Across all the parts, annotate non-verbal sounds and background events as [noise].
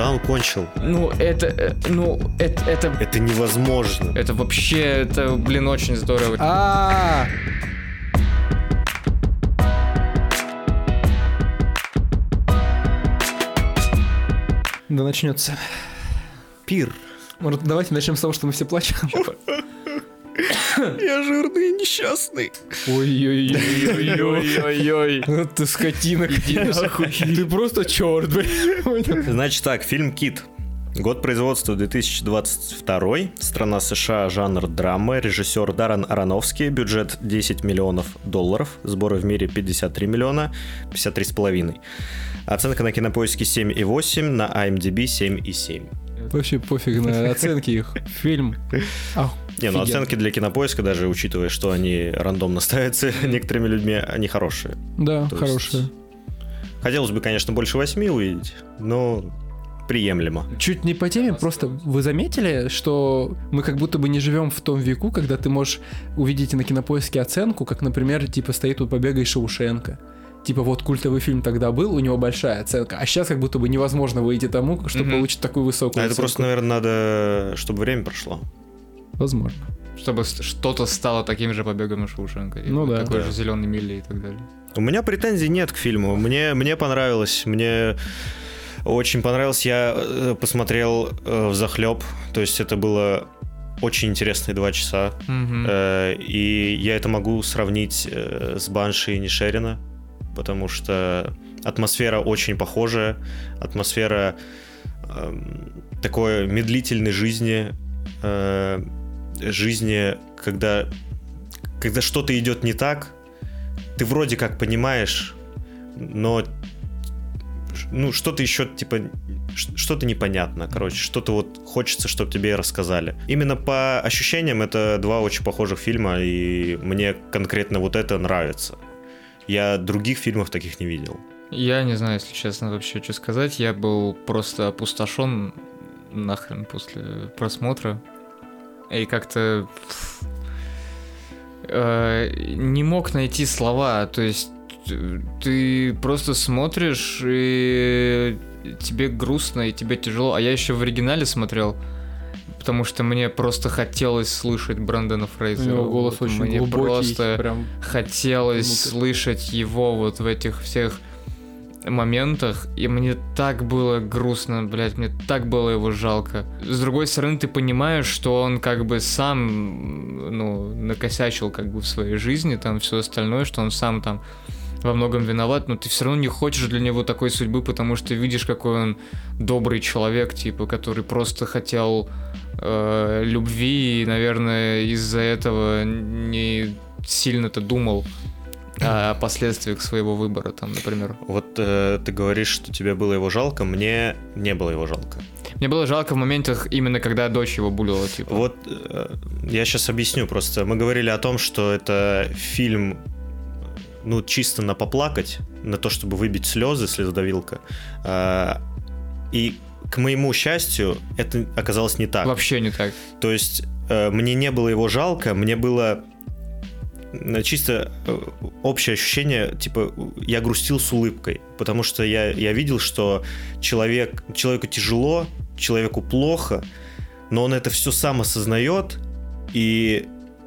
Куда он кончил? Ну, это, э, ну, это, это, Это невозможно. это вообще, это, блин, очень здорово. А, Да начнется. Пир. Может, давайте начнем с того, что мы все плачем. Я жирный и несчастный. Ой-ой-ой-ой-ой. [laughs] Вот ты скотина. Ты просто черт. Значит так, фильм «Кит». Год производства 2022, страна США, жанр драма, режиссер Даррен Аронофский, бюджет 10 миллионов долларов, сборы в мире 53 миллиона, 53,5. Оценка на кинопоиске 7,8, на IMDb 7,7. Вообще пофиг на оценки их. Фильм. [laughs] Не, ну оценки для кинопоиска, даже учитывая, что они рандомно ставятся [laughs] некоторыми людьми, они хорошие. Да, То есть- хорошие. Хотелось бы, конечно, больше 8 увидеть, но приемлемо. Чуть не по теме, просто вы заметили, что мы как будто бы не живем в том веку, когда ты можешь увидеть на кинопоиске оценку, как, например, типа стоит у побега и Шаушенко. Типа вот культовый фильм тогда был, у него большая оценка, а сейчас как будто бы невозможно выйти тому, что Мгм. получит такую высокую А это оценку. просто, наверное, надо, чтобы время прошло. Возможно. Чтобы что-то стало таким же побегом из Шоушенка. Ну да. Такой Да. же зеленый мили и так далее. У меня претензий нет к фильму. Мне, мне понравилось. Мне очень понравилось. Я э, посмотрел в захлеб. То есть это было очень интересные два часа. Мгм. Э, И я это могу сравнить э, с Банши и Нишерина, потому что атмосфера очень похожая. Атмосфера эм, такой медлительной жизни, э, жизни, когда, когда что-то идет не так, ты вроде как понимаешь, но ну, что-то еще, типа, что-то непонятно, короче, что-то вот хочется, чтобы тебе рассказали. Именно по ощущениям это два очень похожих фильма, и мне конкретно вот это нравится. Я других фильмов таких не видел. Я не знаю, если честно, вообще, что сказать. Я был просто опустошен нахрен после просмотра. И как-то э, не мог найти слова. То есть ты просто смотришь, и тебе грустно, и тебе тяжело. А я еще в оригинале смотрел. Потому что мне просто хотелось слышать Брэндона Фрейзера. него голос Вот очень мне глубокий, просто прям хотелось Внутрь. слышать его вот в этих всех моментах, и мне так было грустно, блядь, мне так было его жалко. С другой стороны, ты понимаешь, что он как бы сам, ну, накосячил как бы в своей жизни, там все остальное, что он сам там во многом виноват, но ты все равно не хочешь для него такой судьбы, потому что видишь, какой он добрый человек, типа, который просто хотел э, любви и, наверное, из-за этого не сильно-то думал о последствиях своего выбора, там, например. Вот э, ты говоришь, что тебе было его жалко, мне не было его жалко. Мне было жалко в моментах именно, когда дочь его булила, типа. Вот э, я сейчас объясню просто. Мы говорили о том, что это фильм, ну, чисто на поплакать, на то, чтобы выбить слезы, слезодавилка. А, И к моему счастью, это оказалось не так. Вообще не так. То есть э, мне не было его жалко, мне было э, чисто э, общее ощущение, типа, я грустил с улыбкой, потому что я, я видел, что человек, человеку тяжело, человеку плохо, но он это все сам осознает и,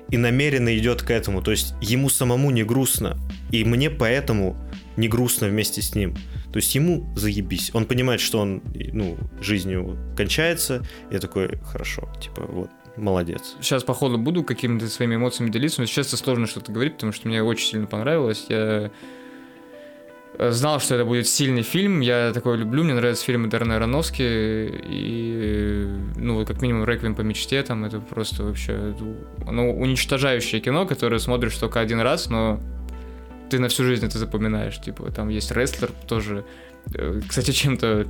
и намеренно идет к этому. То есть ему самому не грустно, и мне поэтому не грустно вместе с ним. То есть ему заебись. Он понимает, что он, ну, жизнью кончается. Я такой, хорошо, типа, вот, молодец. Сейчас, походу, буду какими-то своими эмоциями делиться, но сейчас сложно что-то говорить, потому что мне очень сильно понравилось. Я э, знал, что это будет сильный фильм, я такой люблю, мне нравятся фильмы Дарна Аронофски, и, ну, как минимум, «Реквием по мечте», там, это просто вообще, ну, уничтожающее кино, которое смотришь только один раз, но ты на всю жизнь это запоминаешь, типа, там есть «Рестлер» тоже, э, кстати, чем-то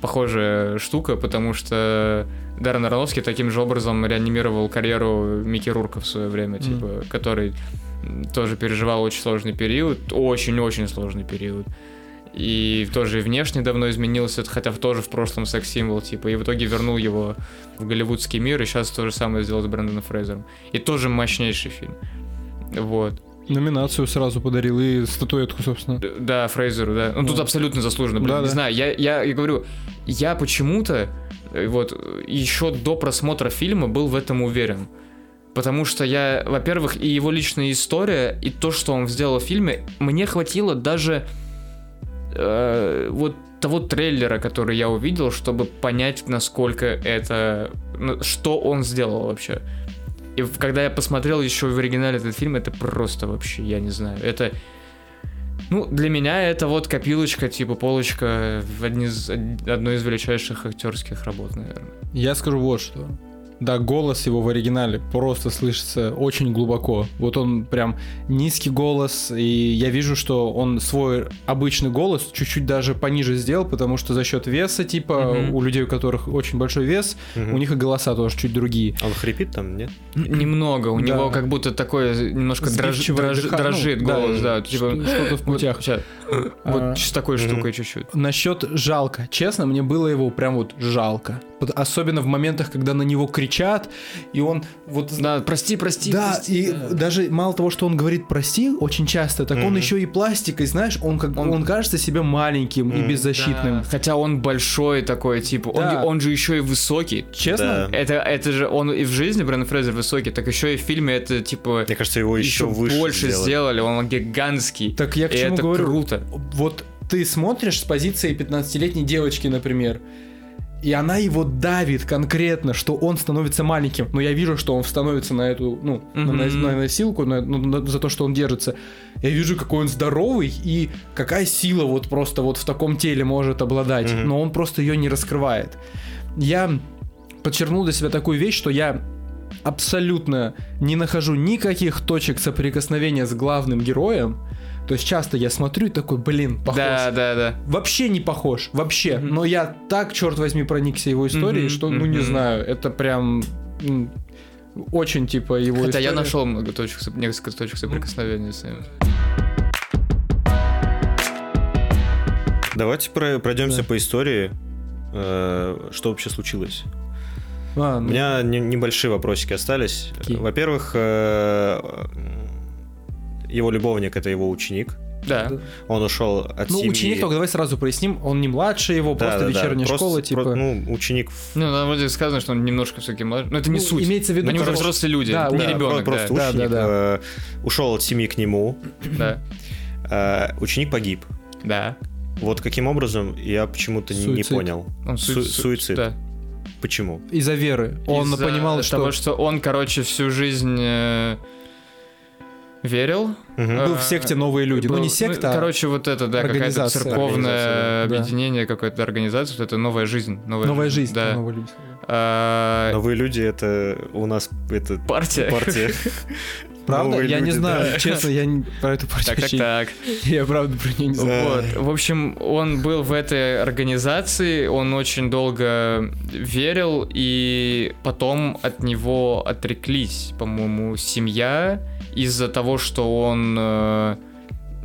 похожая штука, потому что Даррен Аронофский таким же образом реанимировал карьеру Микки Рурка в свое время, Мгм. типа, который тоже переживал очень сложный период, очень-очень сложный период. И тоже и внешне давно изменился, хотя тоже в прошлом секс-символ, типа, и в итоге вернул его в голливудский мир, и сейчас то же самое сделал с Брэндоном Фрейзером. И тоже мощнейший фильм. Вот. Номинацию сразу подарил и статуэтку, собственно. Да, Фрейзеру, да. Ну, тут Ну. абсолютно заслуженно, блин, Да, не да. знаю. Я, я, я говорю, я почему-то э, вот еще до просмотра фильма был в этом уверен. Потому что я, во-первых, и его личная история, и то, что он сделал в фильме, мне хватило даже э, вот того трейлера, который я увидел, чтобы понять, насколько это... что он сделал вообще. И когда я посмотрел еще в оригинале этот фильм, это просто вообще, я не знаю, это... Ну, для меня это вот копилочка, типа полочка в одни одной из величайших актерских работ, наверное. Я скажу вот что. Да, голос его в оригинале просто слышится очень глубоко. Вот он прям низкий голос, и я вижу, что он свой обычный голос чуть-чуть даже пониже сделал, потому что за счет веса, типа, Мгм. у людей, у которых очень большой вес, Мгм. у них и голоса тоже чуть другие. Он хрипит там, нет? Немного, у Да. него как будто такое немножко дрож- дрож- дрожит ну, да, голос, да, типа... что- что-то в путях. Вот, ща. А, Вот с такой штукой чуть-чуть. Насчет жалко. Честно, мне было его прям вот жалко. Вот Особенно в моментах, когда на него кричат, и он вот Да, прости, прости, да, прости, и да. даже мало того, что он говорит прости очень часто, так он Мгм. еще и пластикой, знаешь, он как Он- он, кажется себе маленьким и Мгм. беззащитным. Да, Хотя он большой такой, типа, он, Да. он же еще и высокий. Честно? Да. Это, это же он и в жизни Брэндон Фрейзер высокий, так еще и в фильме это типа Мне кажется, его еще, выше больше сделали. сделали, он гигантский. Так я к и чему это говорю? круто. Вот ты смотришь с позиции 15-летней девочки, например, и она его давит конкретно, что он становится маленьким. Но я вижу, что он становится на эту, ну, на, Мгм. на- на носилку, на- ну, на- за то, что он держится. Я вижу, какой он здоровый и какая сила вот просто вот в таком теле может обладать. Мгм. Но он просто ее не раскрывает. Я подчеркнул для себя такую вещь, что я абсолютно не нахожу никаких точек соприкосновения с главным героем. То есть часто я смотрю и такой, блин, похож. Да, да, да. Вообще не похож, вообще. Мгм. Но я так, черт возьми, проникся его историей, Мгм, что, ну не мгм. знаю, это прям очень типа его Хотя я история. нашел много точек, несколько точек соприкосновения с ним. Давайте про- пройдемся Да. по истории. Э, Что вообще случилось? А, У ну, меня не- небольшие вопросики остались. Какие? Во-первых, э, его любовник это его ученик. Да. Да. Он ушел от ну, семьи. ученик, только давай сразу проясним, он не младше его, Да, просто да, да. вечерняя Просто- школа, типа. про- ну, ученик. в- Ну, там вроде сказано, что он немножко все-таки младше. Но это не Ну, суть. Имеется в виду, Они уже короче, взрослые люди, да, не да, ребенок. про- просто да. Да, ученик да, э, ушел от семьи к нему. Да. э, Ученик погиб. Да. Вот каким образом я почему-то не- понял. Он Су- су- суицид. Да. Почему? Из-за веры. Он Из-за понимал, что того, что он, короче, всю жизнь э, верил. Мгм. был в секте новые люди. Ну, был- не секта, а короче, вот это, да, какая-то церковное Организация, да. объединение, какая-то организация, вот это новая жизнь. Новая, новая жизнь. Да. новые люди. А, Новые люди это у нас это партия. партия. [laughs] Правда? Новые я не люди, знаю, да. честно, я не- про эту партию [laughs] Так, так, так. Я правда про нее не знаю. Вот. В общем, он был в этой организации, он очень долго верил, и потом от него отреклись, по-моему, семья из-за того, что он, э,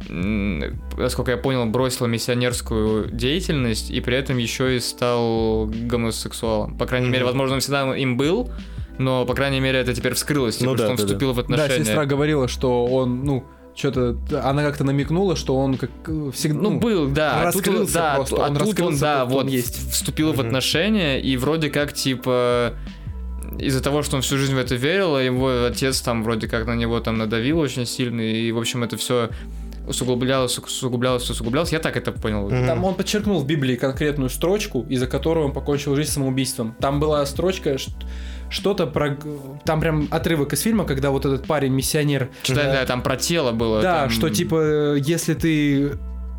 насколько я понял, бросил миссионерскую деятельность и при этом еще и стал гомосексуалом. По крайней Мгм. мере, возможно, он всегда им был, но, по крайней мере, это теперь вскрылось, типа, Ну да, что он да, да. вступил в Да, отношения. сестра говорила, что он, ну, что-то, она как-то намекнула, что он как э, всегда, Ну, был, да. А тут, раскрылся да, просто, а он тут он, раскрылся, да, вот он есть. вступил в Мгм. отношения, и вроде как, типа, из-за того, что он всю жизнь в это верил, а его отец там вроде как на него там надавил очень сильно, и, в общем, это все усугублялось, усугублялось, усугублялось. Я так это понял. Мгм. Там он подчеркнул в Библии конкретную строчку, из-за которой он покончил жизнь самоубийством. Там была строчка, ш- что-то про... Там прям отрывок из фильма, когда вот этот парень, миссионер... Что-то, э, да, там про тело было. Да, там- что типа, если ты э,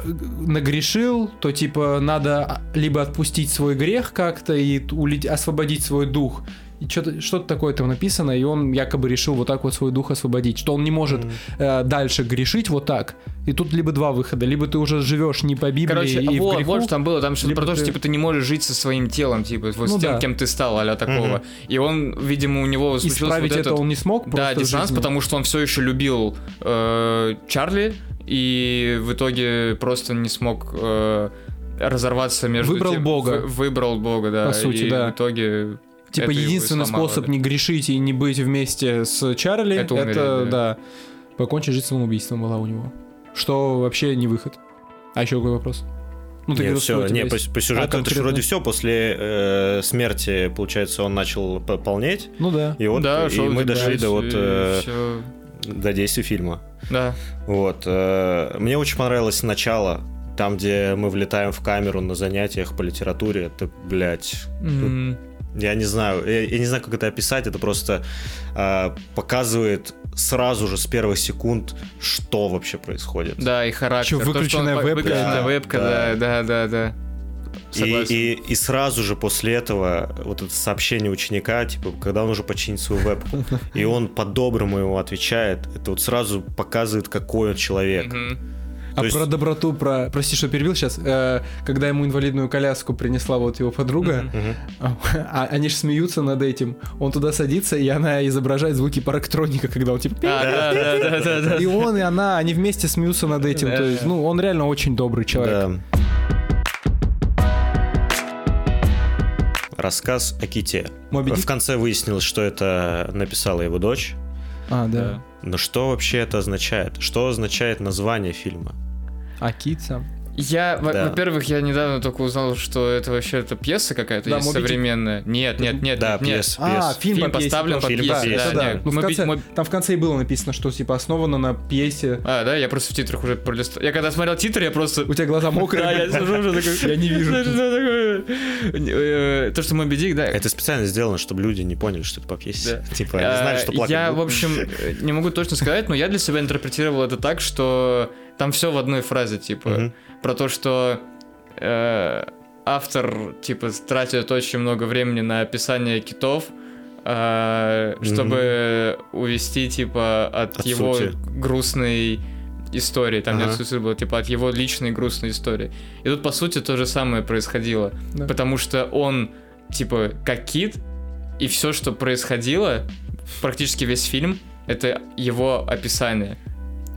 нагрешил, то типа надо а, либо отпустить свой грех как-то и т- улет- освободить свой дух. И что-то, что-то такое там написано, и он якобы решил вот так вот свой дух освободить, что он не может э, дальше грешить вот так. И тут либо два выхода, либо ты уже живешь не по Библии Короче, и в вот, греху, вот что там было, там что-то про то, что ты- типа ты не можешь жить со своим телом, типа, вот Ну с тем, да. кем ты стал, а такого. И он, видимо, у него случился исправить вот это этот... он не смог. Да, диссонанс, жизнью. потому что он все еще любил э, Чарли и в итоге просто не смог э, разорваться между Выбрал тем- Бога. вы- выбрал Бога, да. По сути, и да. в итоге Типа это единственный способ не грешить и не быть вместе с Чарли, Это это, умереть, да. да. покончить жизнь самоубийством была у него. Что вообще не выход. А еще какой вопрос? Ну, ты Нет, все, что у тебя не, по, по сюжету А, это же вроде все. После э, смерти, получается, он начал п- полнеть. Ну да. И вот да, и мы дошли до вот э, до действия фильма. Да. Вот. э, Мне очень понравилось начало, там, где мы влетаем в камеру на занятиях по литературе. Это, блядь, М, я не знаю, я, я не знаю, как это описать. Это просто э, показывает сразу же с первых секунд, что вообще происходит. Да, и характер. То, что он выключенная по- вебка? Выключенная Да, вебка, да. да, да, да, да. И, и, и сразу же после этого вот это сообщение ученика, типа, когда он уже починит свою вебку, [laughs] и он по-доброму ему отвечает, это вот сразу показывает, какой он человек. Мгм. А есть- про доброту, про... Прости, что перебил сейчас. когда ему инвалидную коляску принесла вот его подруга. Мгм. [laughs] а, они же смеются над этим. Он туда садится, и она изображает звуки парктроника, когда он типа... А. И он, и она, они вместе смеются над этим. То есть, ну, он реально очень добрый человек. Рассказ о ките. В конце выяснилось, что это написала его дочь. А, да. Но что вообще это означает? Что означает название фильма? А Кит сам. Я, Да. во-первых, я недавно только узнал, что это вообще это пьеса какая-то Да, есть Моби Дик. современная. Нет, нет, нет, да, нет, нет. пьес, А, пьес. фильм, Фильм по пьесе, поставлен по пьесе, пьесе, да, да. нет. Ну, в конце- Моби- Там в конце и было написано, что типа основано на пьесе. А, да, я просто в титрах уже пролистал. Я когда смотрел титры, я просто... У тебя глаза мокрые. [laughs] Да, я сижу уже такой... Я не вижу. [laughs] Что такое? Э, То, что Моби Дик, да. Это специально сделано, чтобы люди не поняли, что это по пьесе. [laughs] Типа, не знали, что Э, плакать Я, в общем, э, не могу точно сказать, но я для себя интерпретировал это так, что там все в одной фразе, типа, Мгм. про то, что э, автор, типа, тратит очень много времени на описание китов, э, чтобы увести, типа, от, От его сути. грустной истории, там Ага. нет было, типа, от его личной грустной истории. И тут, по сути, то же самое происходило, Да. потому что он, типа, как кит, и все, что происходило, практически весь фильм, это его описание.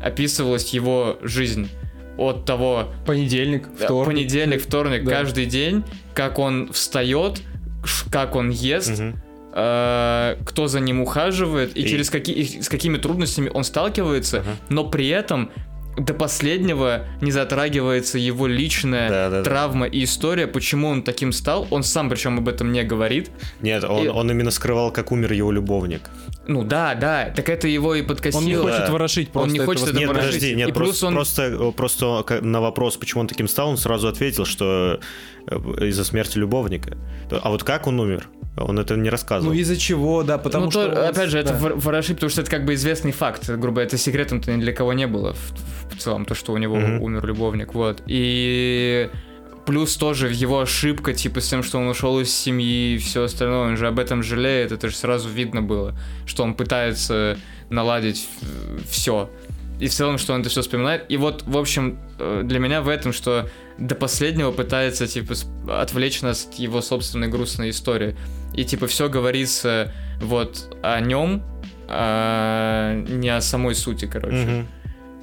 Описывалась его жизнь от того, Понедельник, вторник. понедельник, вторник, Да. каждый день, как он встает, как он ест, э, кто за ним ухаживает и, И- через какие и с какими трудностями он сталкивается, Ага. но при этом до последнего не затрагивается его личная Да-да-да. травма и история, почему он таким стал. Он сам причем об этом не говорит. Нет, он, И- он именно скрывал, как умер его любовник. Ну да, да, так это его и подкосило. Он не хочет Да. ворошить Он просто не хочет этого это Нет, ворошить. подожди, нет, И плюс просто, он- просто, просто на вопрос, почему он таким стал, он сразу ответил, что э, из-за смерти любовника. А вот как он умер? Он это не рассказывал. Ну из-за чего, да, потому ну, что... то, он- опять же, это да. вор- ворошить, потому что это как бы известный факт, грубо, это секретом-то ни для кого не было в, в целом, то, что у него Мгм. умер любовник, вот. И плюс тоже его ошибка, типа, с тем, что он ушел из семьи и все остальное, он же об этом жалеет, это же сразу видно было, что он пытается наладить все. И в целом, что он это все вспоминает. И вот, в общем, э, для меня в этом, что до последнего пытается, типа, отвлечь нас от его собственной грустной истории. И, типа, все говорится вот о нем, а не о самой сути, короче. Мгм.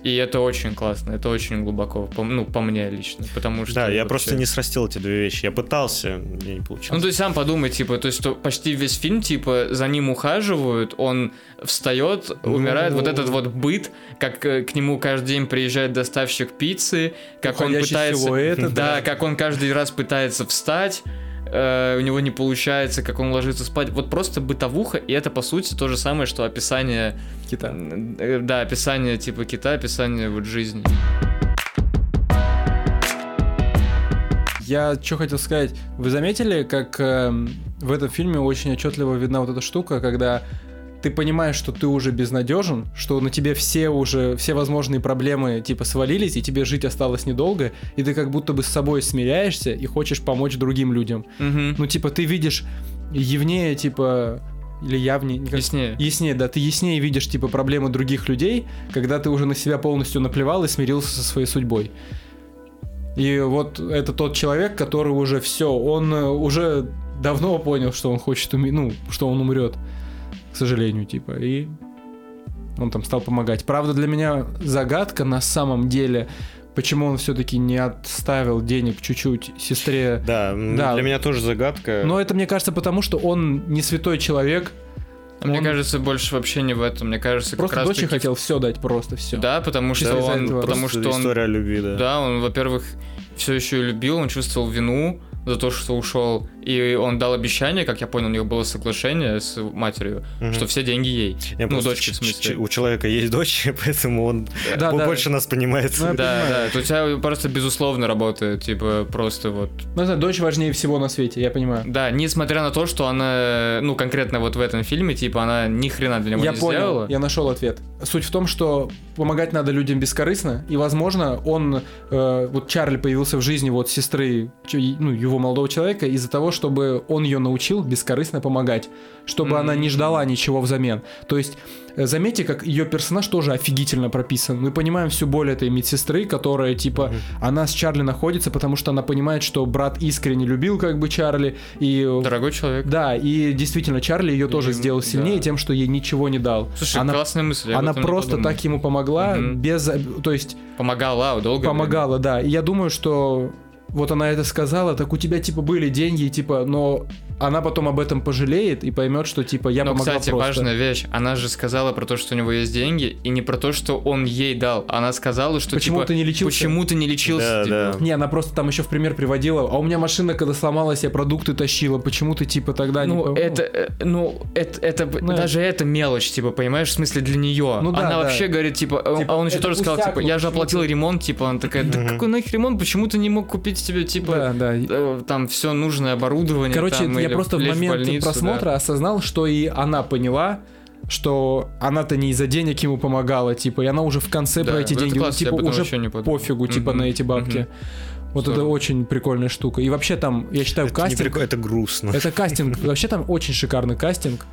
И это очень классно, это очень глубоко, по, ну, по мне лично, потому что... Да, я вообще- просто не срастил эти две вещи. Я пытался, мне не Ну, получилось. то есть сам подумай, типа, то есть что почти весь фильм, типа, за ним ухаживают, он встает, Ну. умирает, вот этот вот быт, как э, к нему каждый день приезжает доставщик пиццы, как он Уходящий пытается... силуэт, [laughs] да, да. как он каждый раз пытается встать, э, у него не получается, как он ложится спать. Вот просто бытовуха, и это, по сути, то же самое, что описание... Кита. э, Да, описание типа кита, описание вот жизни. Я что хотел сказать. Вы заметили, как эм, в этом фильме очень отчетливо видна вот эта штука, когда ты понимаешь, что ты уже безнадежен, что на тебе все уже, все возможные проблемы типа свалились, и тебе жить осталось недолго, и ты как будто бы с собой смиряешься и хочешь помочь другим людям. Мгм. Ну, типа, ты видишь явнее, типа, или явнее... как- Яснее. Яснее, да, ты яснее видишь, типа, проблемы других людей, когда ты уже на себя полностью наплевал и смирился со своей судьбой. И вот это тот человек, который уже все, он э, уже давно понял, что он хочет уми... ну, что он умрет, к сожалению, типа, и он там стал помогать. Правда, для меня загадка на самом деле, почему он все-таки не отставил денег чуть-чуть сестре Да, Да. для меня тоже загадка. но это, мне кажется, потому что он не святой человек, А Мне Он кажется, больше вообще не в этом. Мне кажется, просто как раз дочери хотел все дать, просто все. Да, потому что Да, он, этого потому Просто что он, история любви, да. да, он, во-первых, все еще и любил, он чувствовал вину за то, что ушел, и он дал обещание, как я понял, у них было соглашение с матерью, Мгм. что все деньги ей. Не, ну, дочке, в смысле. У человека есть дочь, [laughs] поэтому он Да, да. больше нас понимает. Ну, я Да, понимаю. да, то у тебя просто безусловно работает, типа, просто вот. Ну, да, дочь важнее всего на свете, я понимаю. Да, несмотря на то, что она, ну, конкретно вот в этом фильме, типа, она ни хрена для него Я не понял, сделала. я нашел ответ. Суть в том, что помогать надо людям бескорыстно, и, возможно, он, э, вот Чарли появился в жизни вот сестры, ну, его молодого человека из-за того, чтобы он ее научил бескорыстно помогать, чтобы она не ждала ничего взамен. То есть, э, заметьте, как ее персонаж тоже офигительно прописан. Мы понимаем всю боль этой медсестры, которая, типа, Мгм. она с Чарли находится, потому что она понимает, что брат искренне любил, как бы, Чарли, и... э, Дорогой человек. Да, и действительно, Чарли ее тоже И, сделал да. сильнее тем, что ей ничего не дал. Слушай, она классная мысль. она просто так ему помогла, Мгм. без, то есть Помогала долго. помогала, да. И я думаю, что вот она это сказала, так у тебя типа были деньги, типа, но она потом об этом пожалеет и поймет, что типа я Но, помогла кстати, просто. важная вещь. Она же сказала про то, что у него есть деньги, и не про то, что он ей дал. Она сказала, что Почему типа, ты не лечился? Почему ты не лечился? Да, типа. да. Не, она просто там еще в пример приводила, а у меня машина, когда сломалась, я продукты тащила, почему ты типа тогда не... Ну, пом- это, э, ну, это, это Ну, даже это мелочь, типа, понимаешь, в смысле для нее. Ну да, Она да. вообще говорит, типа, э, Типа, а он еще тоже сказал, типа, ну я же оплатил ремонт, типа, она такая, да какой нахер ремонт, почему ты не мог купить себе, типа, Да, да. э, там все нужное оборудование. Короче, там, я просто в момент больницу, просмотра да. осознал, что и она поняла, что она-то не из-за денег ему помогала, типа, и она уже в конце Да, про эти это деньги, классно, я типа, уже не пофигу, типа, Мгм, на эти бабки. мгм. Вот это Здорово. очень прикольная штука. И вообще там, я считаю, Это, кастинг... прикольно, это грустно. Это кастинг, вообще там очень шикарный кастинг.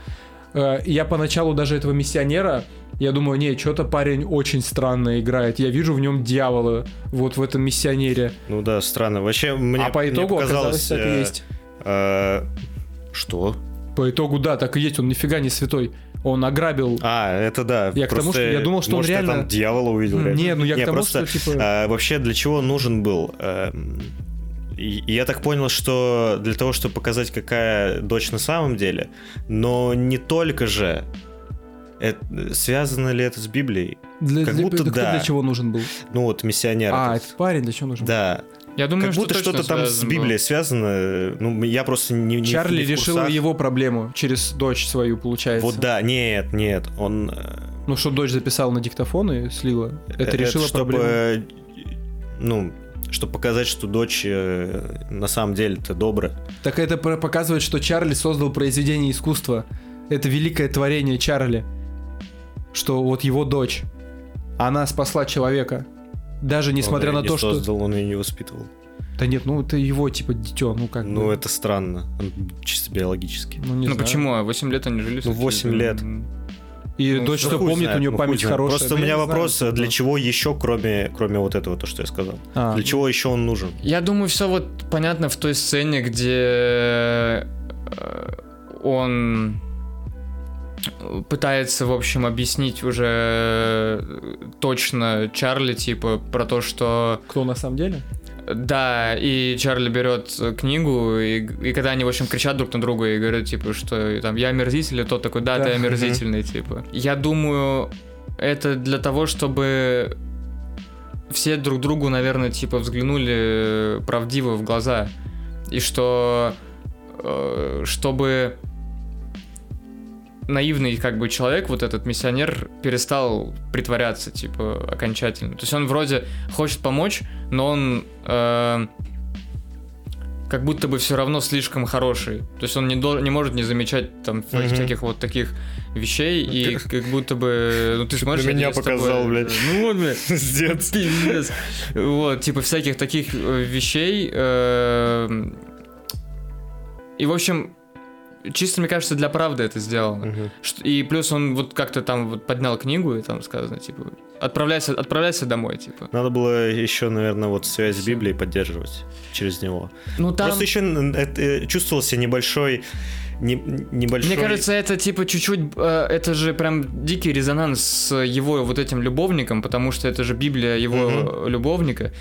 Э, Я поначалу даже этого миссионера, я думаю, не, что-то парень очень странно играет. Я вижу в нем дьявола, вот в этом миссионере. Ну да, странно. Вообще, мне, а по мне итогу показалось, оказалось, так и э, есть. Что? По итогу, да, так и есть, он нифига не святой. Он ограбил... А, это да. Я к тому, просто, что я думал, что он может, я реально- там дьявола увидел. реально. Не, ну я Не, к тому, просто, что, типа... а, вообще, для чего он нужен был? Эм, и- я так понял, что для того, чтобы показать, какая дочь на самом деле, но не только же. Это- связано ли это с Библией? для, как для- будто да. для чего нужен был? Ну вот миссионер. А, этот. этот парень для чего нужен? Да. Я думаю, как будто что что-то точно там с Библией был. связано. Ну, я просто не, не Чарли не в решил курсах. его проблему через дочь свою, получается. Вот да, нет, нет, он... э, Ну, что дочь записала на диктофон и слила. Это решило чтобы, проблему. э, ну, чтобы показать, что дочь э, на самом деле-то добрая. Так это показывает, что Чарли создал произведение искусства. Это великое творение Чарли. Что вот его дочь, она спасла человека. Даже несмотря он на её то, не что... создал, он ее не воспитывал. Да нет, ну это его типа дитё, ну как Ну, бы. это странно. Он чисто биологически. Ну, не Ну знаю. почему? А 8 лет они жили? Ну, с- 8 лет. И Ну, дочь что помнит, знает, у нее ну, память хорошая. Просто у Ну, меня не знаю, вопрос, типа. для чего еще, кроме, кроме вот этого, то, что я сказал? А, Для чего еще он нужен? Я думаю, все вот понятно в той сцене, где э, он пытается, в общем, объяснить уже точно Чарли, типа, про то, что Кто на самом деле? да, и Чарли берет книгу, и, и когда они, в общем, кричат друг на друга и говорят, типа, что там я омерзительный, тот такой, да, Да. ты омерзительный, типа. Я думаю, это для того, чтобы все друг другу, наверное, типа, взглянули правдиво в глаза. И что э, чтобы наивный как бы человек, вот этот миссионер, перестал притворяться, типа, окончательно. То есть он вроде хочет помочь, но он э, как будто бы все равно слишком хороший. То есть он не, дол- не может не замечать там Мгм. всяких вот таких вещей, и как будто бы, ну ты смотришь... меня тобой- показал, блядь. Ну вот, блядь. [laughs] Пиздец. Пиздец. Вот, типа всяких таких э, вещей. э, И, в общем, чисто, мне кажется, для правды это сделано. Ш- И плюс он вот как-то там вот поднял книгу, и там сказано, типа, отправляйся, отправляйся домой, типа. Надо было еще, наверное, вот связь с Библией поддерживать через него. Ну там... Просто еще э, чувствовался небольшой, не- небольшой. Мне кажется, это типа чуть-чуть, э, это же прям дикий резонанс с его вот этим любовником, потому что это же Библия его Мгм. любовника,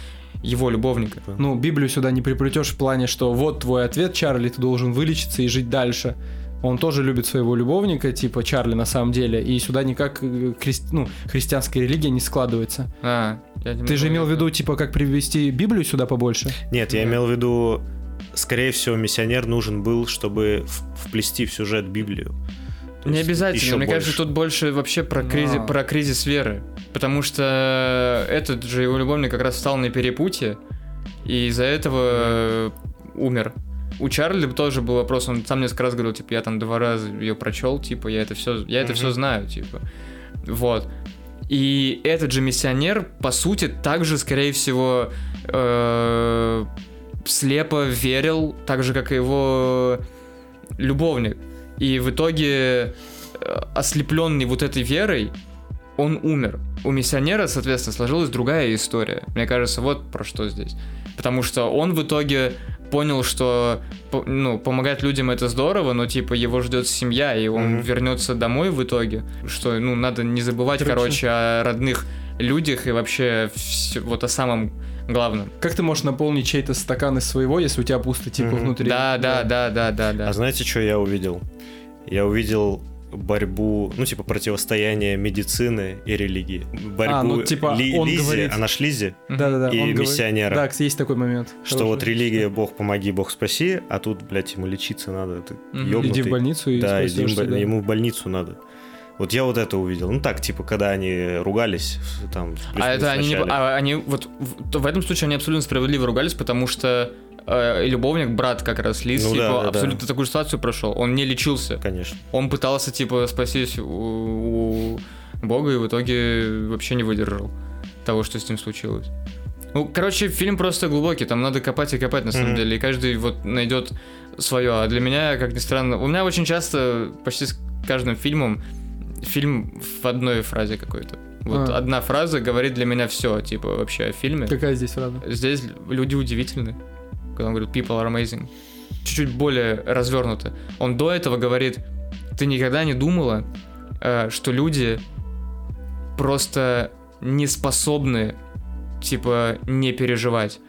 его любовника. Ну, Библию сюда не приплетешь в плане, что вот твой ответ, Чарли, ты должен вылечиться и жить дальше. Он тоже любит своего любовника, типа Чарли на самом деле, и сюда никак э, хри- ну, христианская религия не складывается. А, я не Ты же имел в виду, типа, как привести Библию сюда побольше? Нет, я Да. имел в виду, скорее всего, миссионер нужен был, чтобы вплести в сюжет Библию. То Не обязательно. еще Мне кажется, больше. тут больше вообще про, кризис, Но. про кризис веры. Потому что этот же его любовник как раз встал на перепутье, и из-за этого э, умер. У Чарли тоже был вопрос, он сам несколько раз говорил, типа, я там два раза ее прочел, типа, я это все, я это Мгм. все знаю, типа. Вот. И этот же миссионер, по сути, также, скорее всего, э, слепо верил, так же, как и его любовник. И в итоге, ослепленный вот этой верой, он умер. У миссионера, соответственно, сложилась другая история. Мне кажется, вот про что здесь. Потому что он в итоге понял, что ну, помогать людям это здорово, но типа его ждет семья, и он Мгм. вернется домой в итоге. Что, ну, надо не забывать, Короче. короче, о родных людях и вообще всё- вот о самом главном. Как ты можешь наполнить чей-то стакан из своего, если у тебя пусто, типа, Мгм. внутри? Да, да, да, да, да, да. А знаете, что я увидел? Я увидел борьбу, ну, типа, противостояние медицины и религии. Борьбу А, ну, типа, Ли- он Лизи, говорит- она ж Лизи, Да-да-да. и он говорит- миссионера. Да, кстати, есть такой момент. что Хороший. вот религия, бог помоги, бог спаси, а тут, блядь, ему лечиться надо. Ты ёбнутый. Иди в больницу и Да, иди в спасешься, бо- да. ему в больницу надо. Вот я вот это увидел. Ну так, типа, когда они ругались, там, А это они, не, а они вот в, в этом случае они абсолютно справедливо ругались, потому что э, любовник, брат как раз Лиз, Ну типа, да, да, да. абсолютно такую же ситуацию прошел. Он не лечился. Конечно. Он пытался, типа, спастись у, у Бога и в итоге вообще не выдержал того, что с ним случилось. Ну, короче, фильм просто глубокий, там надо копать и копать, на самом Мгм. деле, и каждый вот найдет свое. А для меня, как ни странно, у меня очень часто, почти с каждым фильмом, фильм в одной фразе какой-то. Вот А. одна фраза говорит для меня все, типа, вообще о фильме. Какая здесь фраза? Здесь люди удивительны. Когда он говорит people are amazing. Чуть-чуть более развернуто. Он до этого говорит, ты никогда не думала, э, что люди просто не способны, типа, не переживать.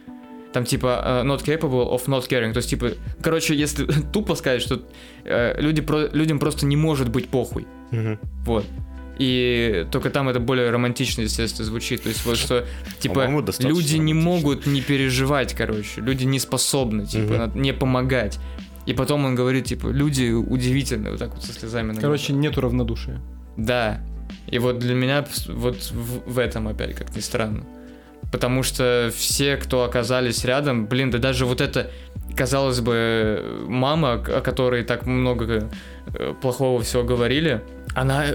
Там типа э, not capable of not caring. То есть, типа, короче, если [laughs] тупо сказать, что э, люди про- людям просто не может быть похуй. Мгм. Вот. И только там это более романтично, естественно, звучит. То есть вот что, типа, люди не могут не переживать, короче. Люди не способны, типа, надо не помогать. И потом он говорит, типа, люди удивительные, вот так вот со слезами на Короче, глазах. нету равнодушия. Да. И вот для меня вот в, в этом опять, как ни странно. Потому что все, кто оказались рядом, блин, да даже вот это, казалось бы, мама, о которой так много э, плохого всего говорили, она,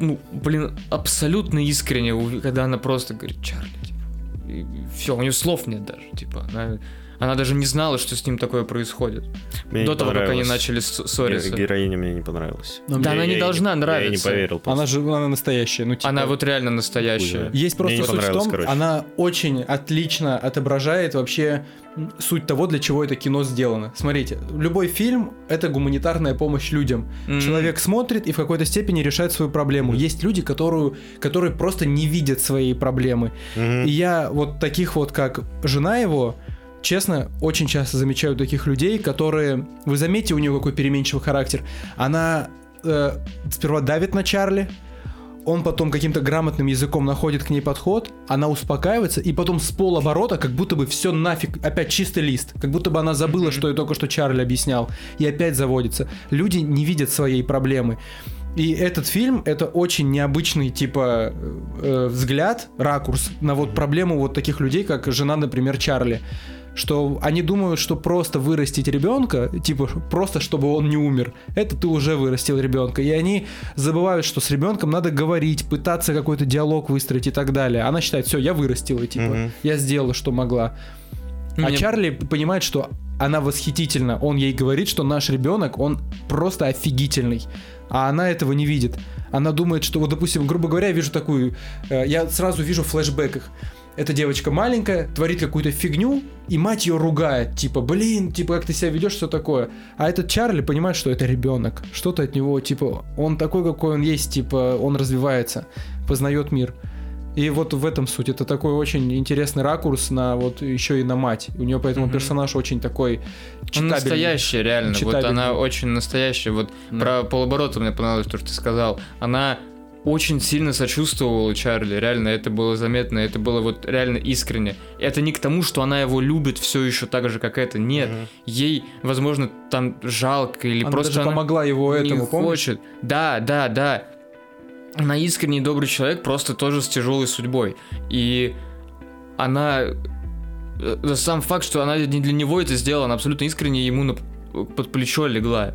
ну, блин, абсолютно искренне, когда она просто говорит, Чарли, типа, все, у нее слов нет даже, типа, она, она даже не знала, что с ним такое происходит. Мне До не того, как они начали ссо- ссориться. Ге- Героиня мне не понравилась. Но Да Я- она не я должна Я и не нравиться. поверил. просто. Она же она настоящая, ну типа. Она вот реально настоящая. Хуй Есть Мне просто не суть в том, короче. она очень отлично отображает вообще суть того, для чего это кино сделано. Смотрите, любой фильм — это гуманитарная помощь людям. М. Человек смотрит и в какой-то степени решает свою проблему. Мгм. Есть люди, которую, которые просто не видят своей проблемы. Мгм. И я вот таких вот, как жена его, честно, очень часто замечаю таких людей, которые... Вы заметите, у нее какой переменчивый характер. Она э, сперва давит на Чарли, он потом каким-то грамотным языком находит к ней подход, она успокаивается, и потом с полоборота как будто бы все нафиг, опять чистый лист, как будто бы она забыла, что я только что Чарли объяснял, и опять заводится. Люди не видят своей проблемы. И этот фильм это очень необычный типа э, взгляд, ракурс на вот проблему вот таких людей, как жена, например, Чарли. Что они думают, что просто вырастить ребенка, типа просто чтобы он не умер, это ты уже вырастил ребенка. И они забывают, что с ребенком надо говорить, пытаться какой-то диалог выстроить и так далее. Она считает, все, я вырастила, типа, Мгм. я сделала, что могла. А Мне- Чарли понимает, что она восхитительна. Он ей говорит, что наш ребенок, он просто офигительный. А она этого не видит. Она думает, что, вот, допустим, грубо говоря, я вижу такую... э, я сразу вижу в флешбеках. Эта девочка маленькая, творит какую-то фигню, и мать ее ругает. Типа, блин, типа, как ты себя ведешь, что такое. А этот Чарли понимает, что это ребенок. Что-то от него, типа, он такой, какой он есть, типа, он развивается, познает мир. И вот в этом суть. Это такой очень интересный ракурс на вот еще и на мать. У нее поэтому Мгм. персонаж очень такой Он читабельный. настоящая, реально. Вот Читабельный. она очень настоящая. Вот Да. про полоборота мне понравилось то, что ты сказал. Она очень сильно сочувствовала Чарли, реально, это было заметно, это было вот реально искренне. Это не к тому, что она его любит все еще так же, как это, нет. Мгм. Ей, возможно, там жалко или Она просто даже она помогла его не этому, помнишь? хочет. Да, да, да. Она искренний добрый человек, просто тоже с тяжелой судьбой. И она... э, Сам факт, что она не для него это сделала, она абсолютно искренне ему на- под плечо легла.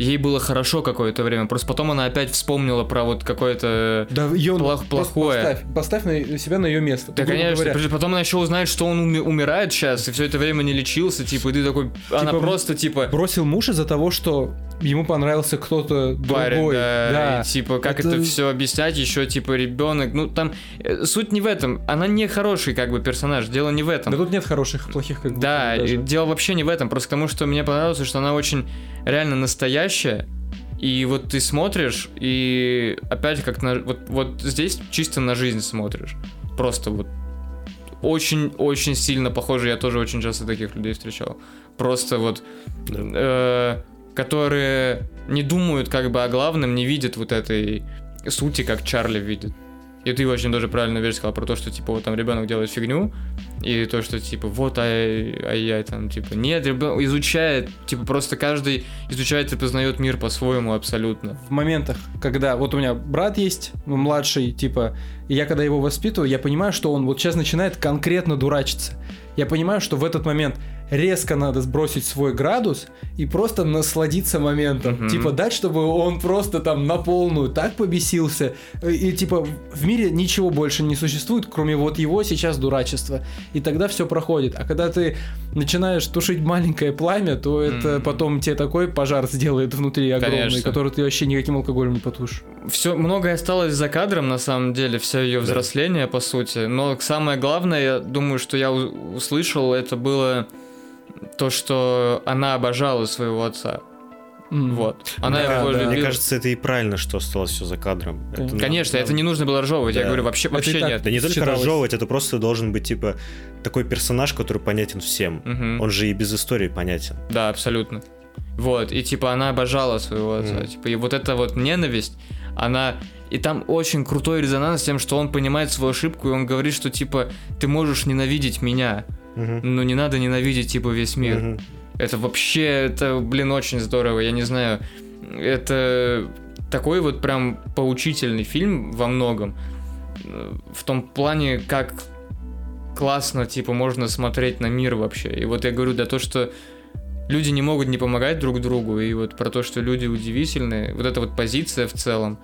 Ей было хорошо какое-то время, просто потом она опять вспомнила про вот какое-то... Да, её Плох- плохое. Поставь, поставь на себя на ее место. Да, конечно, говоря, потом она еще узнает, что он уми- умирает сейчас, и все это время не лечился, типа, и ты такой... она Типа, просто, типа... бросил муж из-за того, что ему понравился кто-то парень, другой. да, Да. и, типа, как Это- это, все объяснять, еще, типа, ребенок, ну, там, э, суть не в этом, она не хороший, как бы, персонаж, дело не в этом. Да тут нет хороших плохих как будто Да, бы даже. дело вообще не в этом, просто к тому, что мне понравилось, что она очень реально настоящая, и вот ты смотришь, и опять как на... Вот, вот здесь чисто на жизнь смотришь. Просто вот очень-очень сильно похоже, я тоже очень часто таких людей встречал. Просто вот э, которые не думают как бы о главном, не видят вот этой сути, как Чарли видит. И ты очень даже правильно вещь сказал про то, что, типа, вот там ребенок делает фигню, и то, что, типа, вот, ай, ай, яй там, типа, нет, ребенок изучает, типа, просто каждый изучает и познает мир по-своему абсолютно. в моментах, когда вот у меня брат есть, младший, типа, и я когда его воспитываю, я понимаю, что он вот сейчас начинает конкретно дурачиться. Я понимаю, что в этот момент резко надо сбросить свой градус и просто насладиться моментом. Мгм. Типа дать, чтобы он просто там на полную так побесился. И типа в мире ничего больше не существует, кроме вот его сейчас дурачества. И тогда все проходит. А когда ты начинаешь тушить маленькое пламя, то это Мгм. потом тебе такой пожар сделает внутри огромный, Конечно. который ты вообще никаким алкоголем не потушишь. Все, многое осталось за кадром, на самом деле, все ее взросление, по сути. Но самое главное, я думаю, что я у- услышал, это было то, что она обожала своего отца. М. Вот. Она Да, его да. любила. Мне кажется, это и правильно, что осталось все за кадром. Это, ну, Конечно, да. это не нужно было разжевывать. Я Да. говорю, вообще, Это вообще так нет. Да не только считалось. разжевывать, это просто должен быть, типа, такой персонаж, который понятен всем. Мгм. Он же и без истории понятен. Да, абсолютно. Вот, и типа она обожала своего отца. Мгм. Типа, и вот эта вот ненависть, она. И там очень крутой резонанс с тем, что он понимает свою ошибку, и он говорит, что типа ты можешь ненавидеть меня, Но не надо ненавидеть типа весь мир. Это вообще, это, блин, очень здорово. Я не знаю, это такой вот прям поучительный фильм во многом. Э, В том плане, как классно, типа, можно смотреть на мир вообще. И вот я говорю, да то, что люди не могут не помогать друг другу, и вот про то, что люди удивительные, вот эта вот позиция в целом,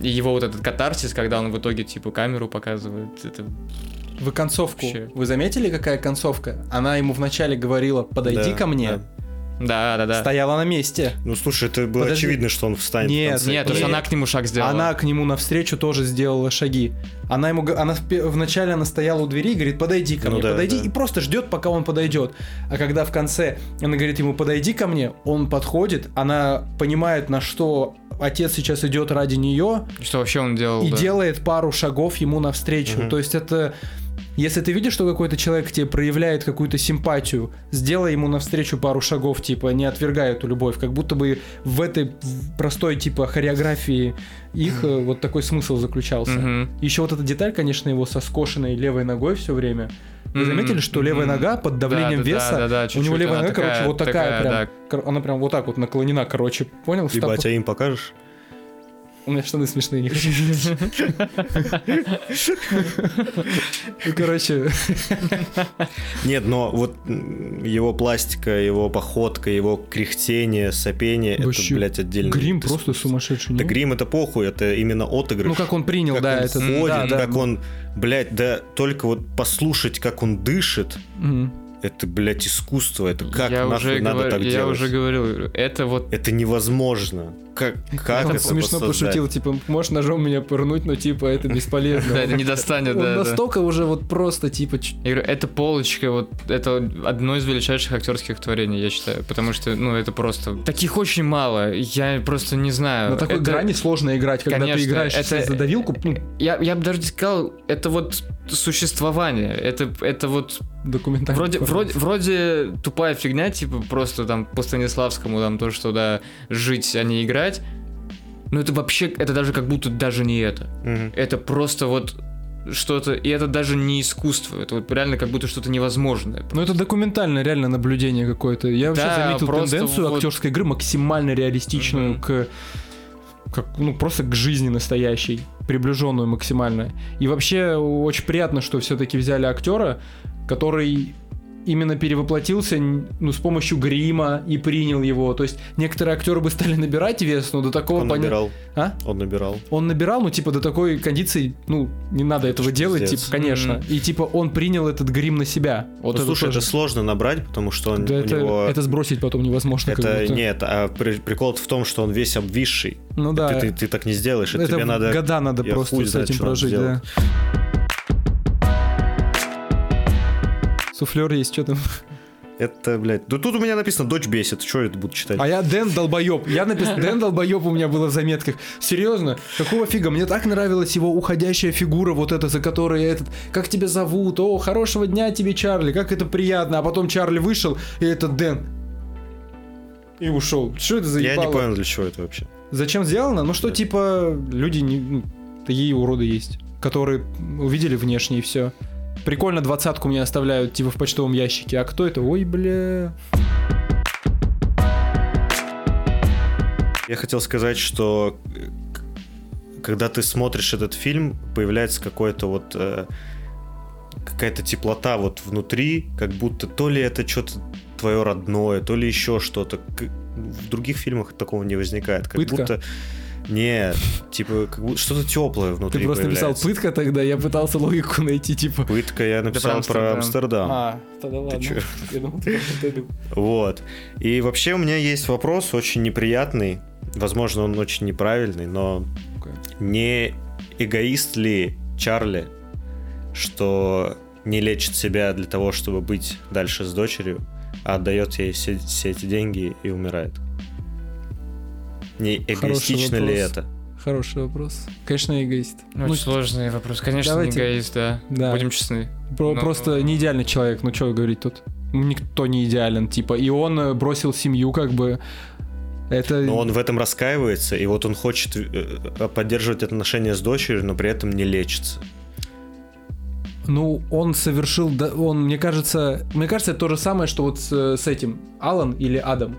и его вот этот катарсис, когда он в итоге, типа, камеру показывает, это... Вы концовку, Вообще. вы заметили, какая концовка? Она ему вначале говорила, подойди Да, ко мне, да. Да, да, да. стояла на месте. Ну, слушай, это было Подожди. очевидно, что он встанет Нет, в конце. Нет, потому что Нет. она к нему шаг сделала. Она к нему навстречу тоже сделала шаги. Она ему, она в вначале она стояла у двери и говорит, подойди ко Ну мне, да, подойди, да. и просто ждет, пока он подойдет. А когда в конце она говорит ему, подойди ко мне, он подходит, она понимает, на что отец сейчас идет ради нее, Что вообще он делал, и да. делает пару шагов ему навстречу. Мгм. То есть это... Если ты видишь, что какой-то человек тебе проявляет какую-то симпатию, сделай ему навстречу пару шагов, типа, не отвергай эту любовь. Как будто бы в этой простой, типа, хореографии их э, вот такой смысл заключался. Мгм. Еще вот эта деталь, конечно, его со скошенной левой ногой все время. Вы заметили, что левая Мгм. нога под давлением Да, да, веса, да, да, у него чуть-чуть левая нога, короче, вот такая, прям, да. кор- она прям вот так вот наклонена, короче, понял? Ебать, Стоп. а им покажешь? У меня штаны смешные, не хочу. Ну, короче, Нет, но вот его пластика, его походка, его кряхтение, сопение, это, блядь, отдельно. грим просто сумасшедший. Да грим это похуй, это именно отыгрыш. Ну, как он принял, Как да, он это... да, да. как он, блядь, да только вот послушать, как он дышит. Это, блядь, искусство, это как я нахуй уже надо говор- так Я делать? уже говорил, это вот Это невозможно. как, как Он это смешно воссоздать? пошутил, типа, можешь ножом меня пырнуть, но типа это бесполезно. [laughs] Да, это не достанет, да, настолько уже вот просто, типа, Я говорю, это полочка, вот это одно из величайших актерских творений, я считаю. Потому что, ну, это просто. Таких очень мало. Я просто не знаю. на такой грани сложно играть, когда ты играешь это- за давилку, ну, Я, я бы даже сказал, это вот существование. Это, это вот документально. вроде, вроде, вроде тупая фигня, типа просто там по Станиславскому, там то, что да, жить, а не играть. Но это вообще, это даже как будто даже не это. Мгм. Это просто вот что-то, и это даже не искусство, это вот реально как будто что-то невозможное. Ну это документальное реально наблюдение какое-то. Я вообще Да, заметил просто тенденцию вот- актерской игры максимально реалистичную Мгм. к как, ну, просто к жизни настоящей, приближенную максимально. И вообще очень приятно, что все-таки взяли актера, который именно перевоплотился ну, с помощью грима и принял его. То есть некоторые актеры бы стали набирать вес, но до такого Он поня- набирал. А? Он набирал. Он набирал, ну, типа, до такой кондиции, ну, не надо этого ж делать, пиздец. типа, конечно. Мгм. И, типа, он принял этот грим на себя. Вот Ну, это слушай, тоже- это сложно набрать, потому что он Да у это, него... это сбросить потом невозможно. Это нет, а при- прикол в том, что он весь обвисший. Ну да. Ты, ты- ты так не сделаешь, и это тебе надо... года надо я просто хуй с знает, этим что прожить, да. Суфлер есть, что там? Это, блядь... Да тут у меня написано «Дочь бесит». Что я это буду читать? А я Дэн долбоеб. Я написал Дэн долбоеб у меня было в заметках. Серьезно? Какого фига? Мне так нравилась его уходящая фигура, вот эта, за которой этот. Как тебя зовут? О, хорошего дня тебе, Чарли. Как это приятно. А потом Чарли вышел, и это Дэн. И ушел. Что это за я не понял, для чего это вообще. Зачем сделано? Ну что, Да. типа, люди не... ну, такие уроды есть, которые увидели внешне и все. Прикольно, двадцатку мне оставляют, типа, в почтовом ящике. А кто это? Ой, бля. Я хотел сказать, что э, когда ты смотришь этот фильм, появляется какое-то вот э, какая-то теплота вот внутри, как будто то ли это что-то твое родное, то ли еще что-то. В других фильмах такого не возникает. Как Пытка? будто не, типа, как будто что-то теплое внутри Ты просто написал пытка тогда, я пытался логику найти, типа. Пытка, я написал про про Амстердам. А, тогда ладно. думал, ты. Вот. И вообще у меня есть вопрос очень неприятный. Возможно, он очень неправильный, но Окей. не эгоист ли Чарли, что не лечит себя для того, чтобы быть дальше с дочерью, а отдает ей все, все эти деньги и умирает? Не эгоистично ли это? Хороший вопрос. Конечно, эгоист. Очень Ну, сложный вопрос. Конечно, давайте- эгоист, да. Да. Будем честны. Про- Ну, Просто не идеальный человек, ну что говорить тут. Никто не идеален, типа. И он э, бросил семью, как бы. Это... Но он в этом раскаивается, и вот он хочет э, поддерживать отношения с дочерью, но при этом не лечится. Ну, он совершил, он, мне кажется, мне кажется, это то же самое, что вот с, с этим Алан или Адам,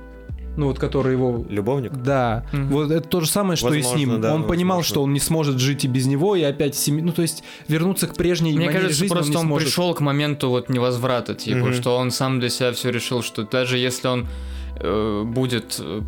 ну вот который его, Любовник? да, Мгм. вот это то же самое, что и с Возможно, ним. да, он понимал, возможно. что он не сможет жить и без него, и опять семьи, ну то есть вернуться к прежней Мне кажется, жизни просто он он, не сможет. пришел к моменту вот невозврата, типа, Мгм. что он сам для себя все решил, что даже если он э, будет э,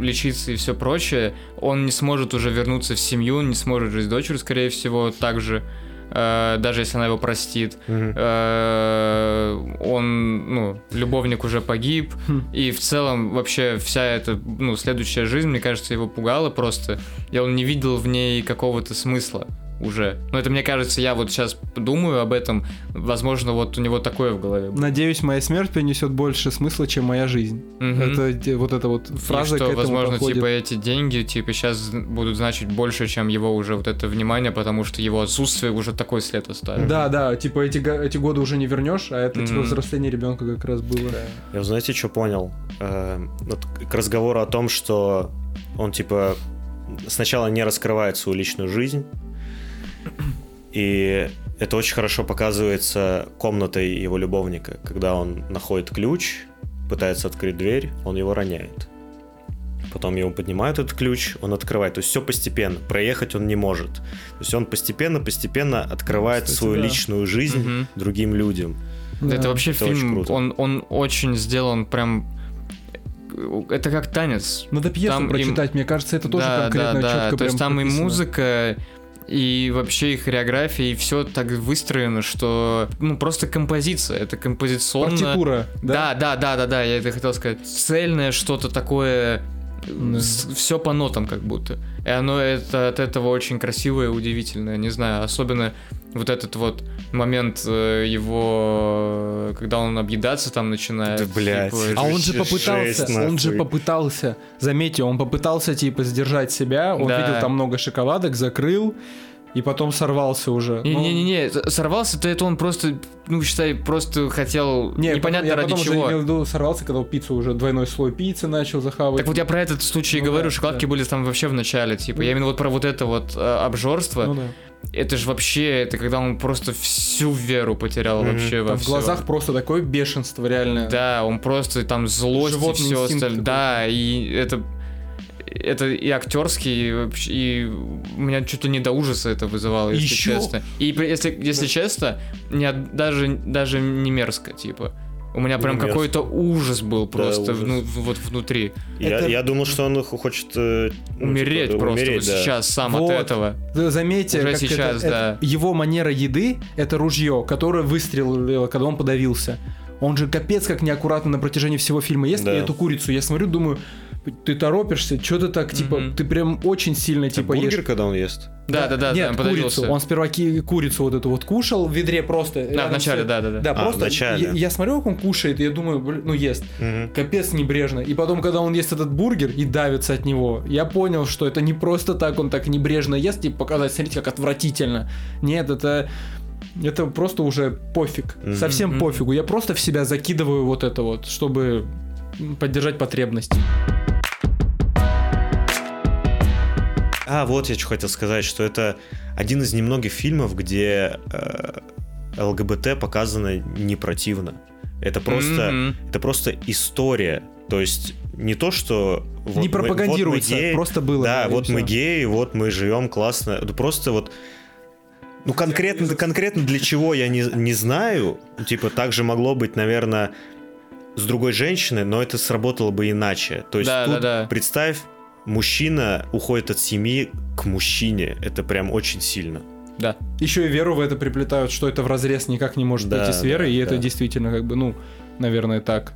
лечиться и все прочее, он не сможет уже вернуться в семью, не сможет жить с дочерью, скорее всего, так же, э, даже если она его простит. Э, он, ну, любовник уже погиб, Хм. и в целом вообще вся эта, ну, следующая жизнь, мне кажется, его пугала просто, и он не видел в ней какого-то смысла уже. Ну, это мне кажется, я вот сейчас думаю об этом, возможно, вот у него такое в голове. было. Надеюсь, моя смерть принесет больше смысла, чем моя жизнь. Мгм. Это вот эта вот И фраза что, к этому возможно, подходит. типа эти деньги, типа, сейчас будут значить больше, чем его уже вот это внимание, потому что его отсутствие уже такой след оставит. Да, да, типа эти, эти годы уже не вернешь, а это типа Мгм. взросление ребенка как раз было. Я, знаете, что понял? Э, вот к разговору о том, что он, типа, сначала не раскрывает свою личную жизнь, и это очень хорошо показывается комнатой его любовника, когда он находит ключ, пытается открыть дверь, он его роняет. Потом его поднимают этот ключ, он открывает. То есть все постепенно. Проехать он не может. То есть он постепенно-постепенно открывает Кстати, свою да. личную жизнь Мгм. другим людям. Да. Это вообще Это очень фильм, круто. он, он очень сделан прям... Это как танец. Надо пьесу Там им- прочитать, мне кажется, это тоже да, конкретно да, да. четко То есть там и прописано. музыка, и вообще и хореография, и все так выстроено, что ну просто композиция, это композиционно. Партитура, да? Да, да, да, да, да, я это хотел сказать. Цельное что-то такое Да. все по нотам как будто. И оно это от этого очень красивое и удивительное. Не знаю, особенно вот этот вот момент э, его, когда он объедаться там начинает. Да, блядь. типа, А он же Жесть, попытался, он же попытался, заметьте, он попытался типа сдержать себя, он Да. видел там много шоколадок, закрыл, и потом сорвался уже. Ну, Не-не-не, сорвался-то это он просто, ну, считай, просто хотел Не, непонятно я ради потом уже чего. имел в виду, сорвался, когда пиццу уже двойной слой пиццы начал захавать. Так вот я про этот случай и Ну говорю, да, шоколадки да. были там вообще в начале, типа, Ну. я именно вот про вот это вот э, обжорство, Ну да. это же вообще, это когда он просто всю веру потерял Мгм. вообще во Там в глазах просто такое бешенство, реально. Да, он просто там злость и Животный все инстинкт остальное. такой. Да, и это это и актерский, и, вообще- и у меня что-то не до ужаса это вызывало, если Ещё? честно. И если, если Да. честно, не, даже, даже не мерзко, типа. У меня прям какой-то ужас был просто ужас. вну- вот внутри. Я, Это- я думал, что он хочет э, ну, Умереть типа, просто умереть, вот да. сейчас сам Вот. от этого. Да, Заметьте, Уже как сейчас, это- да. это- его манера еды — это ружье, которое выстрелило, когда он подавился. Он же капец как неаккуратно на протяжении всего фильма ест Да. и эту курицу. Я смотрю, думаю, ты торопишься, что ты так, типа, Мгм. ты прям очень сильно, Это типа, бургер, ешь. когда он ест? Да, да, да, Нет, да, курицу. подавился. Он сперва ки- курицу вот эту вот кушал в ведре просто. Да, вначале, да, да, да. Да, А, просто вначале. Я, я смотрю, как он кушает, и я думаю, блин, ну ест. Мгм. Капец небрежно. И потом, когда он ест этот бургер и давится от него, я понял, что это не просто так он так небрежно ест, типа показать, смотрите, как отвратительно. Нет, это... Это просто уже пофиг. Мгм. Совсем Мгм. пофигу. Я просто в себя закидываю вот это вот, чтобы поддержать потребность. А, вот я что хотел сказать, что это один из немногих фильмов, где э, ЛГБТ показано не противно. Это просто, Мгм. это просто история. То есть не то, что вот не мы- пропагандируется, вот мы геи, просто было. да, вот мы всё. геи, вот мы живем классно. Это просто вот ну, конкретно, конкретно для чего, я не, не знаю. Типа, так же могло быть, наверное, с другой женщиной, но это сработало бы иначе. То есть Да, тут, да, да. представь, мужчина уходит от семьи к мужчине. Это прям очень сильно. Да. Еще и веру в это приплетают, что это в разрез никак не может Да, пойти с верой, да, и это да. действительно как бы, ну, наверное, так.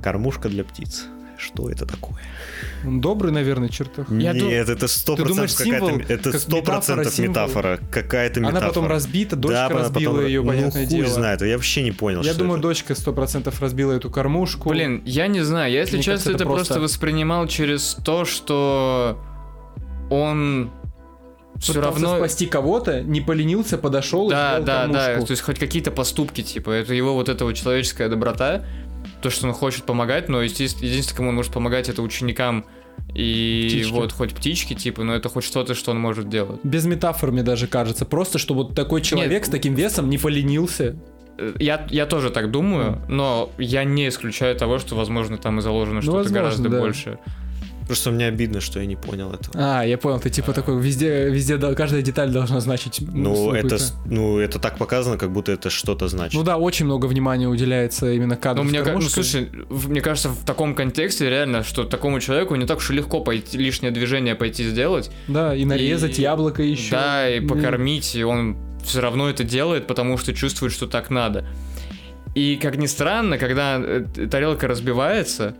Кормушка для птиц. Что это такое? Он добрый, наверное, чертах. Я Нет, это сто Ты думаешь, процентов какая-то... символ, Это как сто процентов метафора, метафора. Какая-то Она метафора. потом разбита, дочка Да, она разбила потом- ее, ну, понятное хуй дело. знает, я вообще не понял, Я что думаю, это. дочка сто процентов разбила эту кормушку. Блин, я не знаю, я, если Мне честно, кажется, это просто... просто воспринимал через то, что он все равно... спасти кого-то, не поленился, подошел и Да, сделал да, да, кормушку. то есть хоть какие-то поступки, типа, это его вот эта вот человеческая доброта, то, что он хочет помогать, но единственное, кому он может помогать, это ученикам и Птички. вот хоть птички, типа, но это хоть что-то, что он может делать. Без метафор, мне даже кажется. Просто, что вот такой человек Нет. с таким весом не поленился. Э, Я, я тоже так думаю, но я не исключаю того, что, возможно, там и заложено что-то возможно, гораздо да. больше. Просто мне обидно, что я не понял этого. А, я понял, ты типа такой, везде, везде да, каждая деталь должна значить. Ну, ну, это, ну, это так показано, как будто это что-то значит. Ну да, очень много внимания уделяется именно кадру Ну, мне, ну, слушай, мне кажется, в таком контексте реально, что такому человеку не так уж и легко пойти, лишнее движение пойти сделать, Да, и нарезать и- яблоко еще. Да, и покормить, и он все равно это делает, потому что чувствует, что так надо. И как ни странно, когда э, тарелка разбивается,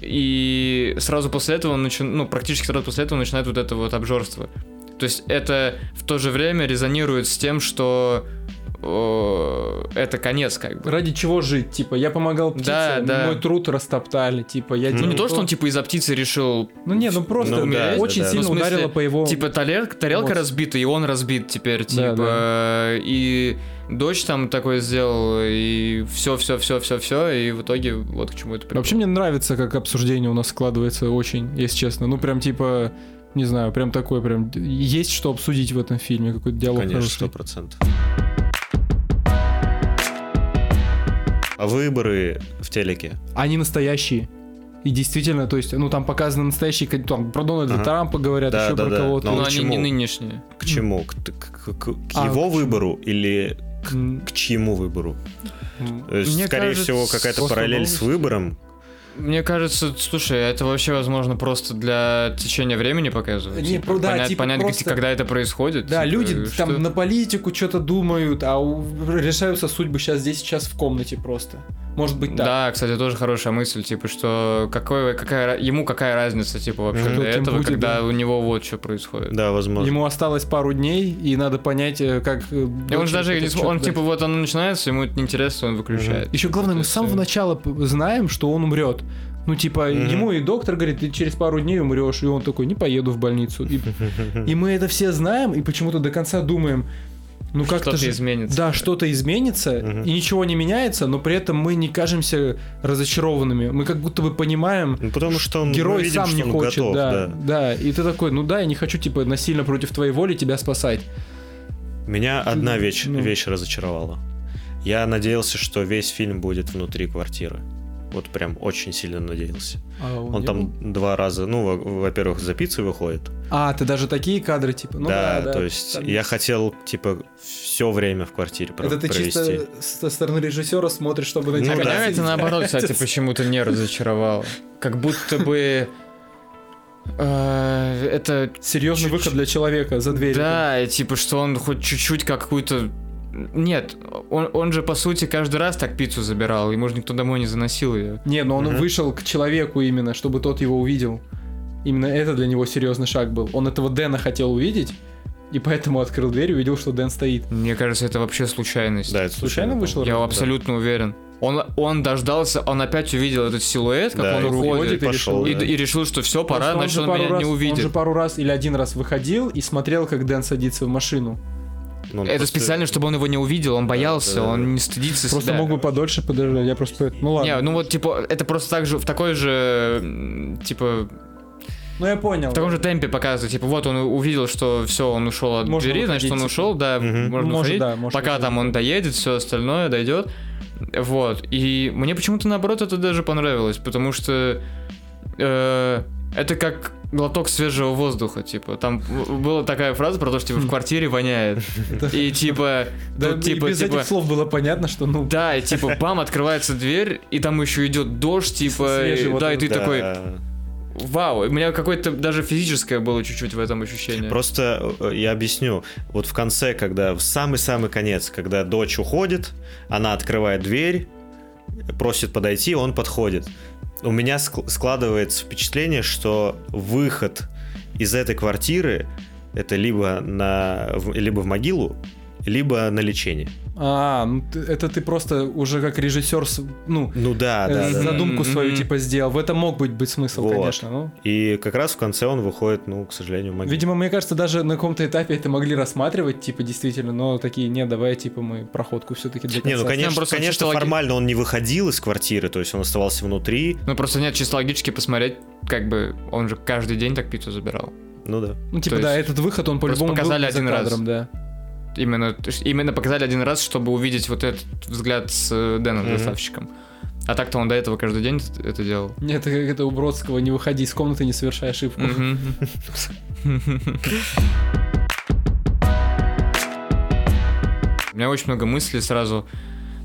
и сразу после этого, начи- ну, практически сразу после этого начинает вот это вот обжорство. То есть это в то же время резонирует с тем, что это конец, как бы. Ради чего жить? Типа, я помогал птице, Да, да. мой труд растоптали. Типа, я Ну, Ну, не то, что он типа из-за птицы решил Ну не, ну просто Ну, да, очень да, да. сильно Ну, смысле, ударило по его... Типа тарелка, тарелка Вот. разбита, и он разбит теперь, Да, типа. да. И дочь там такое сделал, и все, все, все, все, все, и в итоге вот к чему это пришло. Вообще мне нравится, как обсуждение у нас складывается очень, если честно. Ну прям типа, не знаю, прям такой прям... Есть что обсудить в этом фильме, какой-то диалог Конечно, хороший. сто процентов. Выборы в телеке? Они настоящие. И действительно, то есть, ну там показаны настоящие, там про Дональда Ага. Трампа говорят, Да, еще да, про да. кого-то. Но Но к они не нынешние. К чему? К, к- к- к А, его к чему? выбору или М, к чьему выбору? То есть, Мне скорее кажется, всего, какая-то параллель с выбором. Мне кажется, слушай, это вообще, возможно, просто для течения времени показывать. Не, типа, про- да, понять, типа понять, просто- когда это происходит. Да, типа, люди что- там на политику что-то думают, а у- решаются судьбы сейчас здесь, сейчас в комнате просто. Может быть так. Да, кстати, тоже хорошая мысль, типа, что какой, какая, ему какая разница, типа, вообще до Каким этого, будет, когда да. у него вот что происходит. Да, возможно. Ему осталось пару дней, и надо понять, э, как... э, И он же даже, не он типа, вот оно начинается, ему это неинтересно, он выключает. Еще главное, мы с самого Всё. начала знаем, что он умрет. Ну, типа, Мгм. ему и доктор говорит, ты через пару дней умрешь, и он такой, не поеду в больницу. И, [laughs] и мы это все знаем, и почему-то до конца думаем, ну как-то Что-то же... изменится. Да, что-то изменится, Мгм. и ничего не меняется, но при этом мы не кажемся разочарованными. Мы как будто бы понимаем, Ну, потому что он, герой видим, сам что не он хочет, готов, да, да. И ты такой, ну да, я не хочу, типа, насильно против твоей воли тебя спасать. Меня одна вещь, Ну. вещь разочаровала. Я надеялся, что весь фильм будет внутри квартиры. Вот прям очень сильно надеялся. А Он там был? два раза, ну, во- во-первых, за пиццей выходит. А, ты даже такие кадры, типа, ну да, да, да. то есть там я хотел, типа, все время в квартире про- Это ты провести. чисто со стороны режиссера смотришь, чтобы найти Ну а да. это наоборот, кстати, почему-то не разочаровало. Как будто бы э, это Серьезный выход для человека за дверью. Да, и типа, что он хоть чуть-чуть какую-то... Нет, он, он же, по сути, каждый раз так пиццу забирал, ему же никто домой не заносил ее. Не, но он Мгм. вышел к человеку именно, чтобы тот его увидел. Именно это для него серьезный шаг был. Он этого Дэна хотел увидеть, и поэтому открыл дверь и увидел, что Дэн стоит. Мне кажется, это вообще случайность. Да, это Случайно случайно вышло? Я Да. абсолютно уверен. Он, он дождался, он опять увидел этот силуэт, как Да, он уходит, и пошел. и, да. и решил, что все, пора, Потому значит, он пару меня раз- не Он увидит. же пару раз или один раз выходил и смотрел, как Дэн садится в машину. Ну, Это просто- специально, чтобы он его не увидел, он боялся, да, да. он не стыдится Просто себя. мог бы подольше подождать. Я просто... Ну ладно. Не, ну вот, типа, это просто так же, в такой же, типа, Ну я понял. в таком же темпе показывает, типа, вот он увидел, что все, он ушел от Можно двери, значит, он выходить, ушел, да, Мгм. можно Может, уходить, да, может пока выходить. там он доедет, все остальное дойдет, вот, и мне почему-то, наоборот, это даже понравилось, потому что э, это как глоток свежего воздуха, типа, там была такая фраза про то, что, типа, в квартире воняет, и, типа, Да, тут, и типа, без типа, этих слов было понятно, что ну... да, и типа, бам, открывается дверь, и там еще идет дождь, типа, Свежий и- вот да, и ты Да. такой, вау, у меня какое-то даже физическое было чуть-чуть в этом ощущение. Просто э, я объясню. Вот в конце, когда в самый-самый конец, когда дочь уходит, она открывает дверь, просит подойти, он подходит. У меня ск- складывается впечатление, что выход из этой квартиры это либо на либо в могилу, либо на лечение. А, ну это ты просто уже как режиссер, ну, Ну да, э, да, да. задумку Мгм, свою типа сделал. В этом мог быть, быть смысл, Вот. конечно. Ну. И как раз в конце он выходит, ну, к сожалению, в могилу. Видимо, мне кажется, даже на каком-то этапе это могли рассматривать, типа, действительно, но такие, не, давай, типа, мы проходку все-таки для Не, ну конца конечно, просто конечно, логи- формально он не выходил из квартиры, то есть он оставался внутри. Ну просто нет, чисто логически посмотреть, как бы он же каждый день так пиццу забирал. Ну да. Ну, типа, То да, есть этот выход, он по-любому был показали за один раз. кадром, да. Именно, именно показали один раз, чтобы увидеть вот этот взгляд с э, Дэном, Мгм. доставщиком. А так-то он до этого каждый день это делал. Нет, это как это у Бродского, не выходи из комнаты, не совершай ошибку. У меня очень много мыслей сразу,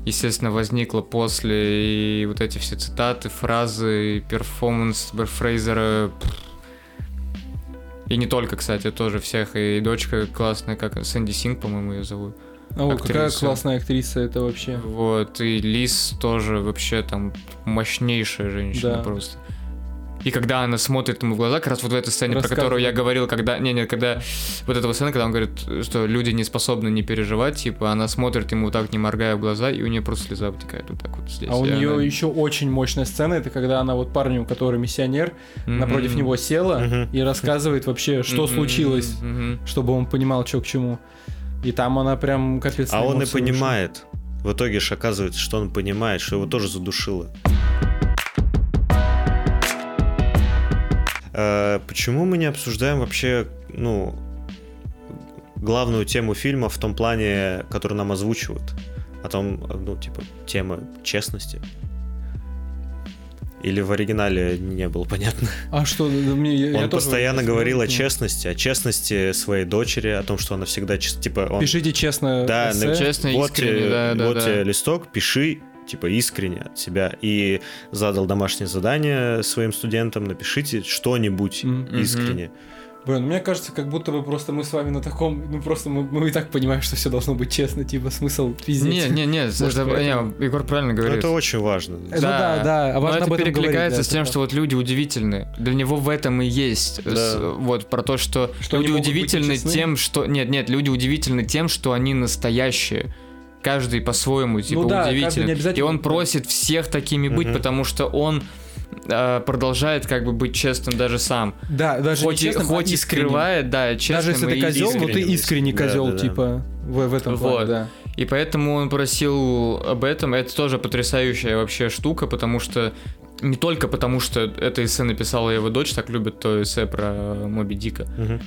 естественно, возникло после, и вот эти все цитаты, фразы, перформанс Фрейзера. И не только, кстати, тоже всех. И дочка классная, как Сэнди Синг, по-моему, ее зовут. О, какая актриса. классная актриса это вообще. Вот, и Лис тоже вообще там мощнейшая женщина Да. просто. И когда она смотрит ему в глаза, как раз вот в этой сцене, про которую я говорил, когда... Не, не, когда... Вот эта вот сцена, когда он говорит, что люди не способны не переживать, типа, она смотрит ему так, не моргая в глаза, и у нее просто слеза вытекает вот так вот здесь. А у нее она- еще очень мощная сцена, это когда она вот парню, который миссионер, Мгм. напротив него села Мгм. и рассказывает вообще, что Мгм, случилось, мгм. чтобы он понимал, что к чему. И там она прям капец. А он и понимает. В итоге же оказывается, что он понимает, что его тоже задушило. Почему мы не обсуждаем вообще, ну, главную тему фильма в том плане, который нам озвучивают? О том, ну, типа, тема честности. Или в оригинале не было понятно. А что, да, мне, я- я Он тоже постоянно вот говорил о смотрю. честности, о честности своей дочери, о том, что она всегда, чест- типа, он Пишите честно. Да, эссе. Честно, вот искренне, тебе, да, да, вот да. тебе листок, пиши, типа, искренне от себя. И задал домашнее задание своим студентам, напишите что-нибудь Мгм. искренне. Блин, мне кажется, как будто бы просто мы с вами на таком, ну просто мы, мы и так понимаем, что все должно быть честно, типа смысл пиздец. Не, не, не, Может, это- поэтому- не, Егор правильно говорит. это очень важно. Ну да, да, а Но важно это об этом перекликается говорить, да, с тем, это что вот люди удивительны. Для него в этом и есть. Да. с- вот про то, что, Что люди удивительны тем, что. Нет, нет, люди удивительны тем, что они настоящие. Каждый по-своему, типа, Ну да, удивителен. обязательно, И он да. просит всех такими быть, Мгм. потому что он э, продолжает как бы быть честным даже сам. Да, даже хоть и, честным, а хоть и искренним. скрывает, да, честным. Даже если ты и козел, но ты искренний Да, козел, да, да. типа, в, в этом плане, Вот. да. И поэтому он просил об этом. Это тоже потрясающая вообще штука, потому что не только потому, что это эссе написала его дочь, так любит то эссе про Моби Дика, Мгм.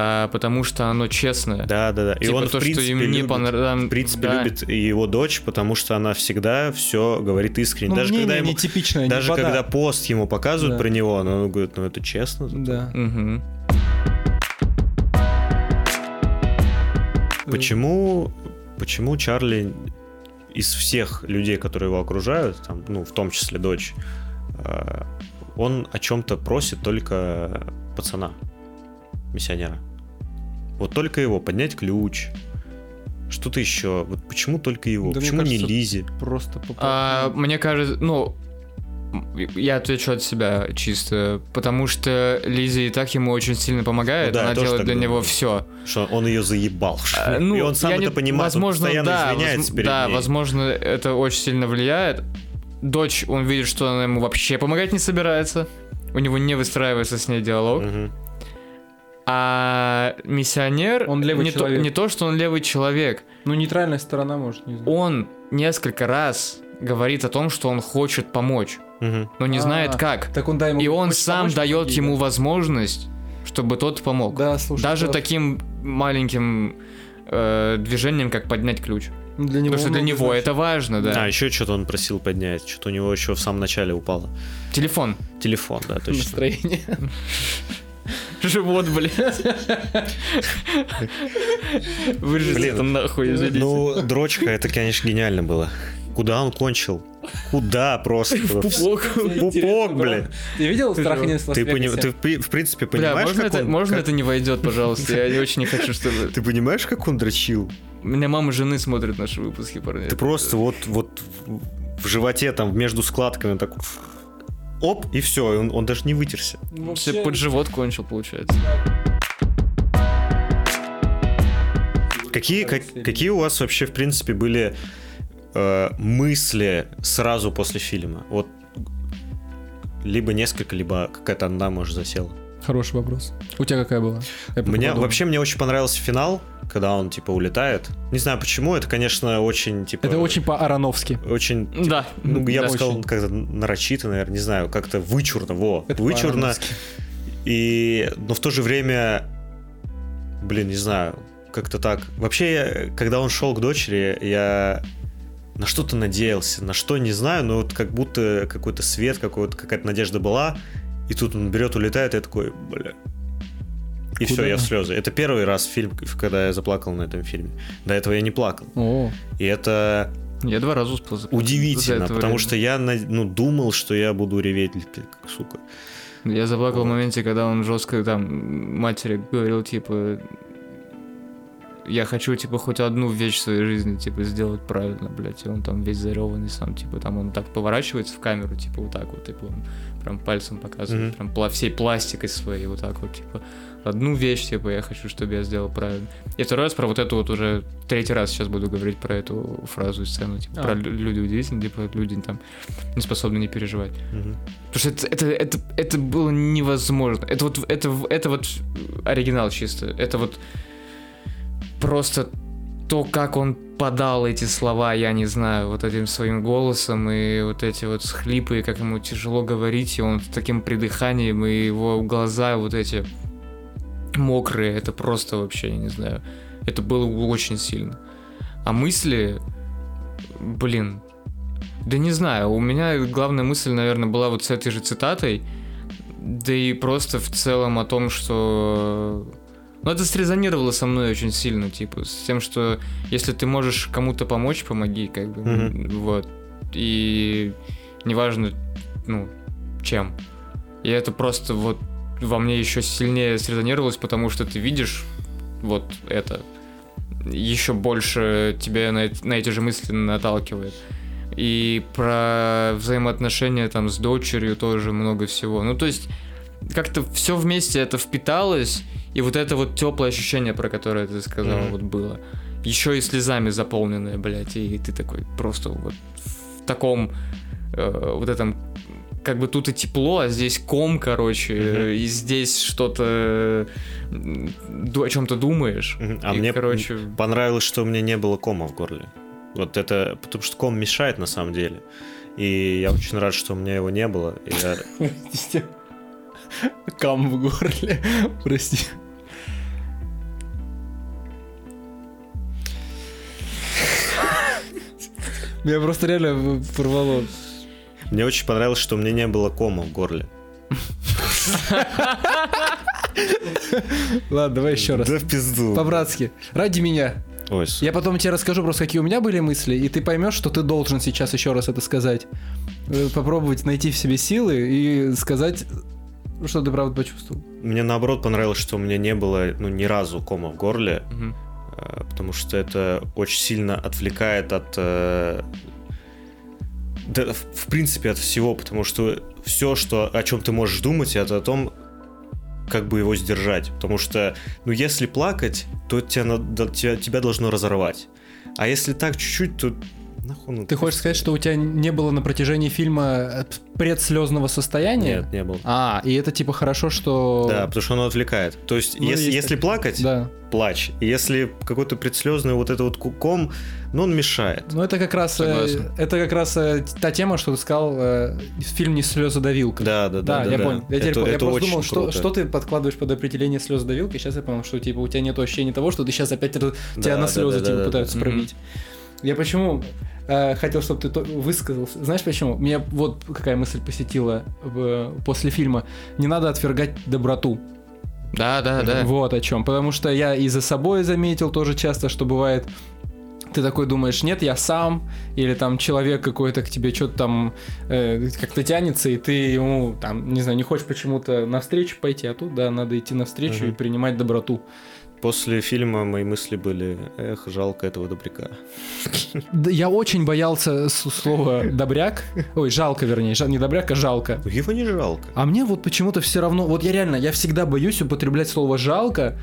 А потому что оно честное. Да, да, да. И Типа он, то, в что принципе, им не любит, понравилось. в принципе, любит и его дочь, потому что она всегда все говорит искренне. Ну, даже когда ему, нетипичное, не даже вода. когда пост ему показывают Да. про него, он говорит, ну это честно. Да. Почему, почему Чарли из всех людей, которые его окружают, там, ну, в том числе дочь, э, он о чем-то просит только пацана, миссионера. Вот только его, поднять ключ, что-то еще. Вот почему только его? Да мне почему не кажется, Лизи? Просто по- А, мне кажется, ну, я отвечу от себя чисто, потому что Лиза и так ему очень сильно помогает, Ну да, она делает для думаю. него все. Что он ее заебал. А, ну, и он сам я это не- понимает, возможно, он постоянно да, извиняется возм- перед Да, ней. возможно, это очень сильно влияет. Дочь, он видит, что она ему вообще помогать не собирается. У него не выстраивается с ней диалог. Мгм. А миссионер... Он левый не то, человек. не то, что он левый человек. Ну, нейтральная сторона, может, не знаю. Он несколько раз говорит о том, что он хочет помочь, Мгм. но не А, знает как. Так он, да, ему И он сам помочь, дает ему да. возможность, чтобы тот помог. Да, слушай. Даже да. таким маленьким э, движением, как поднять ключ. Ну, Для него Потому что для него значит. это важно, да. А, еще что-то он просил поднять. Что-то у него еще в самом начале упало. Телефон. Телефон, да, точно. настроение. Живот, блин. Вырежите это нахуй, извините. Ну, дрочка, это, конечно, гениально было. Куда он кончил? Куда просто? Пупок. Пупок, блин. Ты видел «Страх в Ты, пони- Лас-Вегасе»? ты в при- в принципе Бля, понимаешь, можно, как это, он... можно как- это не войдет, пожалуйста? Я очень не хочу, чтобы... Ты понимаешь, как он дрочил? У меня мама жены смотрит наши выпуски, парни. Ты просто вот, вот в животе, там, между складками, так оп, и все, он, он даже не вытерся. Ну, Все вообще, под живот кончил, получается. Какие, как- какие у вас вообще, в принципе, были э, мысли сразу после фильма? Вот либо несколько, либо какая-то одна, может, засела. Хороший вопрос. У тебя какая была? Я Мне, вообще мне очень понравился финал, когда он, типа, улетает. Не знаю почему, это, конечно, очень, типа... Это очень по-ароновски. Очень, типа, Да. ну, я бы очень. сказал, как-то нарочито, наверное, не знаю, как-то вычурно, во, Это вычурно. И, но в то же время, блин, не знаю, как-то так. Вообще, я- когда он шел к дочери, я на что-то надеялся, на что не знаю, но вот как будто какой-то свет, какой-то, какая-то надежда была, и тут он берет, улетает, и я такой, бля. И Куда? все, я в слезы. Это первый раз фильм, когда я заплакал на этом фильме. До этого я не плакал. О, И это Я два раза успел заплакать за удивительно, потому время. что я ну, думал, что я буду реветь, как сука. Я заплакал в Вот. моменте, когда он жестко там матери говорил, типа, я хочу, типа, хоть одну вещь в своей жизни, типа, сделать правильно, блядь. И он там весь зареванный сам, типа, там он так поворачивается в камеру, типа, вот так вот, типа, он прям пальцем показывает, Мгм. прям пла- всей пластикой своей, вот так вот, типа, одну вещь, типа, я хочу, чтобы я сделал правильно. И второй раз про вот эту вот уже, третий раз сейчас буду говорить про эту фразу и сцену, типа, А. про лю- люди удивительные, типа, люди там не способны не переживать. Мгм. Потому что это, это, это, это было невозможно. Это вот, это, это вот оригинал чисто. Это вот просто то, как он подал эти слова, я не знаю, вот этим своим голосом и вот эти вот схлипы, и как ему тяжело говорить, и он с таким придыханием, и его глаза вот эти мокрые, это просто вообще, я не знаю, это было очень сильно. А мысли, блин, да не знаю, у меня главная мысль, наверное, была вот с этой же цитатой, да и просто в целом о том, что... Ну, это срезонировало со мной очень сильно, типа, с тем, что если ты можешь кому-то помочь, помоги, как бы, Мгм. вот. И неважно, ну, чем. И это просто вот во мне еще сильнее срезонировалось, потому что ты видишь вот это. Еще больше тебя на, на эти же мысли наталкивает. И про взаимоотношения там с дочерью тоже много всего. Ну, то есть, как-то все вместе это впиталось, и вот это вот теплое ощущение, про которое ты сказал, Мгм. вот было. Еще и слезами заполненное, блядь, и ты такой просто вот в таком э, вот этом как бы тут и тепло, а здесь ком, короче, Мгм. и здесь что-то о чем-то думаешь. Мгм. А И, мне короче, понравилось, что у меня не было кома в горле. Вот это, потому что ком мешает на самом деле. И я очень рад, что у меня его не было. И я-. [laughs] Кам в горле. Прости. Меня просто реально порвало. Мне очень понравилось, что у меня не было кома в горле. Ладно, давай еще раз. Да в пизду. По-братски. Ради меня. Ой, Я потом тебе расскажу просто, какие у меня были мысли, и ты поймешь, что ты должен сейчас еще раз это сказать. Э, Попробовать найти в себе силы и сказать, что ты правда почувствовал. Мне наоборот понравилось, что у меня не было ну, ни разу кома в горле, э, потому что это очень сильно отвлекает от... э, да, в в принципе, от всего, потому что все, что, о чем ты можешь думать, это о том, как бы его сдержать. Потому что, ну, если плакать, то тебя, тебя, тебя должно разорвать. А если так чуть-чуть, то нахуй ну, Ты хочешь сказать, что у тебя не было на протяжении фильма э, предслезного состояния? Нет, не было. А, и это типа хорошо, что... Да, потому что оно отвлекает. То есть, Ну, если, есть если плакать, Да. плачь. Если какой-то предслезный вот это вот ком, ну, он мешает. Ну это как раз, э, это как раз э, та тема, что ты сказал, э, фильм не слезодавилка. Да, да, да. Да, я понял. Я, теперь это, я это просто очень думал, что, круто. что ты подкладываешь под определение слезодавилки. Сейчас я понял, что типа у тебя нет ощущения того, что ты сейчас опять раз- тебя Да, на да, слезы да, типа да, пытаются да. пробить. Я почему э, хотел, чтобы ты высказался. Знаешь почему? Меня вот какая мысль посетила в- после фильма. Не надо отвергать доброту. Да, да, да. Вот о чем. Потому что я и за собой заметил тоже часто, что бывает. Ты такой думаешь, нет, я сам, или там человек какой-то к тебе что-то там э, как-то тянется, и ты ему там, не знаю, не хочешь почему-то навстречу пойти, а тут, да, надо идти навстречу Мгм. и принимать доброту. После фильма мои мысли были, эх, жалко этого добряка. Я очень боялся слова добряк. Ой, жалко, вернее, не добряк, а жалко. Его не жалко. А мне вот почему-то все равно, вот я реально, я всегда боюсь употреблять слово жалко,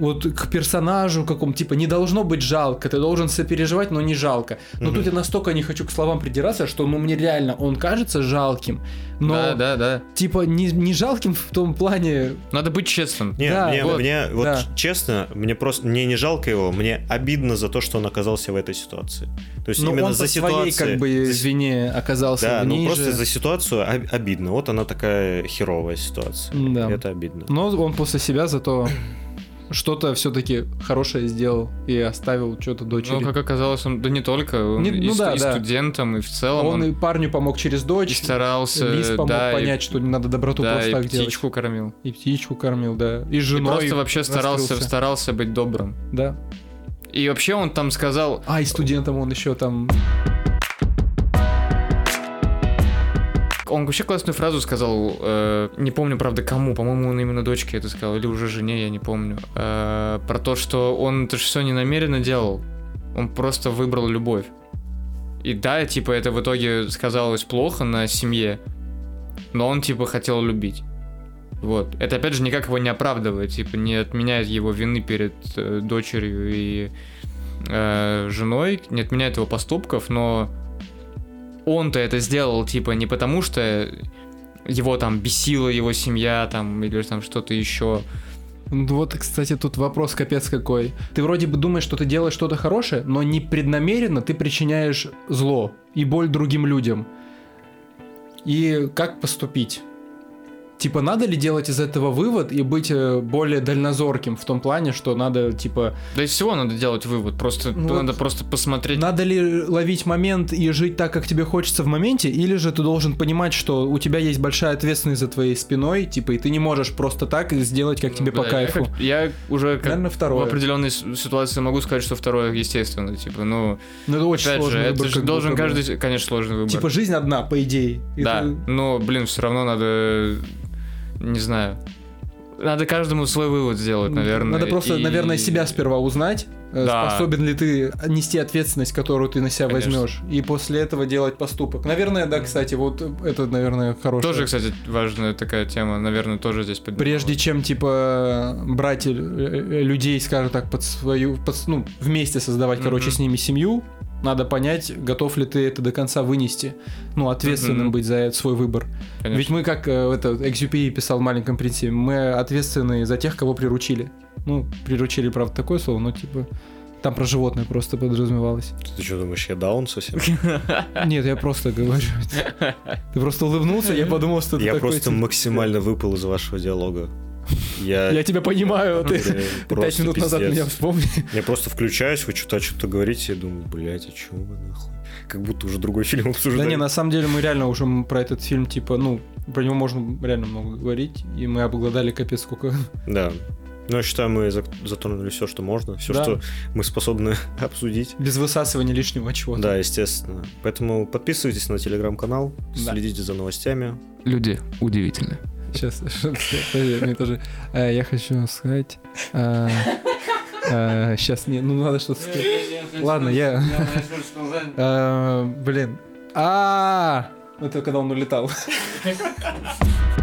вот к персонажу какому типа не должно быть жалко, ты должен сопереживать, но не жалко. Но Мгм. тут я настолько не хочу к словам придираться, что ну мне реально он кажется жалким, но Да, да, да. типа не, не жалким в том плане. Надо быть честным. Не, Да, мне, вот, мне вот да. честно, мне просто мне не жалко его, мне обидно за то, что он оказался в этой ситуации. То есть Ну именно он за по своей ситуацию. как бы за- вине оказался да, в ну просто за ситуацию об- обидно. Вот она такая херовая ситуация. Да. Это обидно. Но он после себя зато что-то все-таки хорошее сделал и оставил что-то дочери. Ну, как оказалось, он, да не только, он Не- и, ну да, и да. студентам, и в целом он, он, и парню помог через и дочь. старался, Лис помог да, и- понять, что не надо доброту да, просто и так делать. птичку кормил. И птичку кормил, да. И И женой. просто вообще старался, раскрылся. старался быть добрым. Да. И вообще он там сказал, А, и студентам он еще там... он вообще классную фразу сказал, э, не помню, правда, кому, по-моему, он именно дочке это сказал, или уже жене, я не помню, э, про то, что он это же все не намеренно делал, он просто выбрал любовь. И да, типа, это в итоге сказалось плохо на семье, но он, типа, хотел любить. Вот. Это, опять же, никак его не оправдывает, типа, не отменяет его вины перед э, дочерью и э, женой, не отменяет его поступков, но он-то это сделал, типа, не потому что его там бесила его семья, там, или там что-то еще. Ну Вот, кстати, тут вопрос капец какой. Ты вроде бы думаешь, что ты делаешь что-то хорошее, но непреднамеренно ты причиняешь зло и боль другим людям. И как поступить? Типа, надо ли делать из этого вывод и быть э, более дальнозорким в том плане, что надо, типа, Да из всего надо делать вывод, просто Ну надо вот просто посмотреть. Надо ли ловить момент и жить так, как тебе хочется в моменте, или же ты должен понимать, что у тебя есть большая ответственность за твоей спиной, типа, и ты не можешь просто так сделать, как тебе Ну, по да, я кайфу. как- Я, уже как Наверное, в второе. определенной с- ситуации могу сказать, что второе естественно, типа, ну, Ну, это очень опять же, сложный это выбор. же как должен каждый, конечно, сложный выбор. Типа, жизнь одна, по идее. Да, ты- но, блин, все равно надо, не знаю, Надо каждому свой вывод сделать, наверное. Надо просто, и- наверное, себя сперва узнать, э, Да. способен ли ты нести ответственность, которую ты на себя Конечно. возьмешь, и после этого делать поступок. Наверное, да, кстати, вот это, наверное, хорошее. Тоже, кстати, важная такая тема, наверное, тоже здесь поднималась. Прежде чем, типа, брать э, э, людей, скажем так, под свою, под, ну, вместе создавать, короче, Мгм. с ними семью, надо понять, готов ли ты это до конца вынести, ну, ответственным Мгм. быть за свой выбор. Конечно. Ведь мы, как э, это Экзюпери писал в «Маленьком принце», мы ответственны за тех, кого приручили. Ну, приручили, правда, такое слово, но, типа, там про животное просто подразумевалось. Ты что думаешь, я даун совсем? [laughs] Нет, я просто говорю. [laughs] Ты просто улыбнулся, я подумал, что ты Я такой, просто типа, максимально выпал из вашего диалога. Я, [laughs] Я тебя понимаю, ты [laughs] пять минут назад меня вспомни. [laughs] Я просто включаюсь, вы что-то что-то говорите, я думаю, блядь, а чё вы нахуй? Как будто уже другой фильм Да обсуждаем. не, на самом деле мы реально уже про этот фильм, типа, ну, про него можно реально много говорить, и мы обладали капец сколько. Да. Ну, я считаю, мы за- затронули все, что можно, все, Да. что мы способны обсудить. Без высасывания лишнего чего-то. Да, естественно. Поэтому подписывайтесь на телеграм-канал, Да. следите за новостями. Люди удивительны. Сейчас, [laughs] мне тоже... э, Я хочу сказать... Сейчас, не, ну надо что-то сказать. Ладно, я- [laughs] Э, Блин. А, Это когда он улетал. [laughs]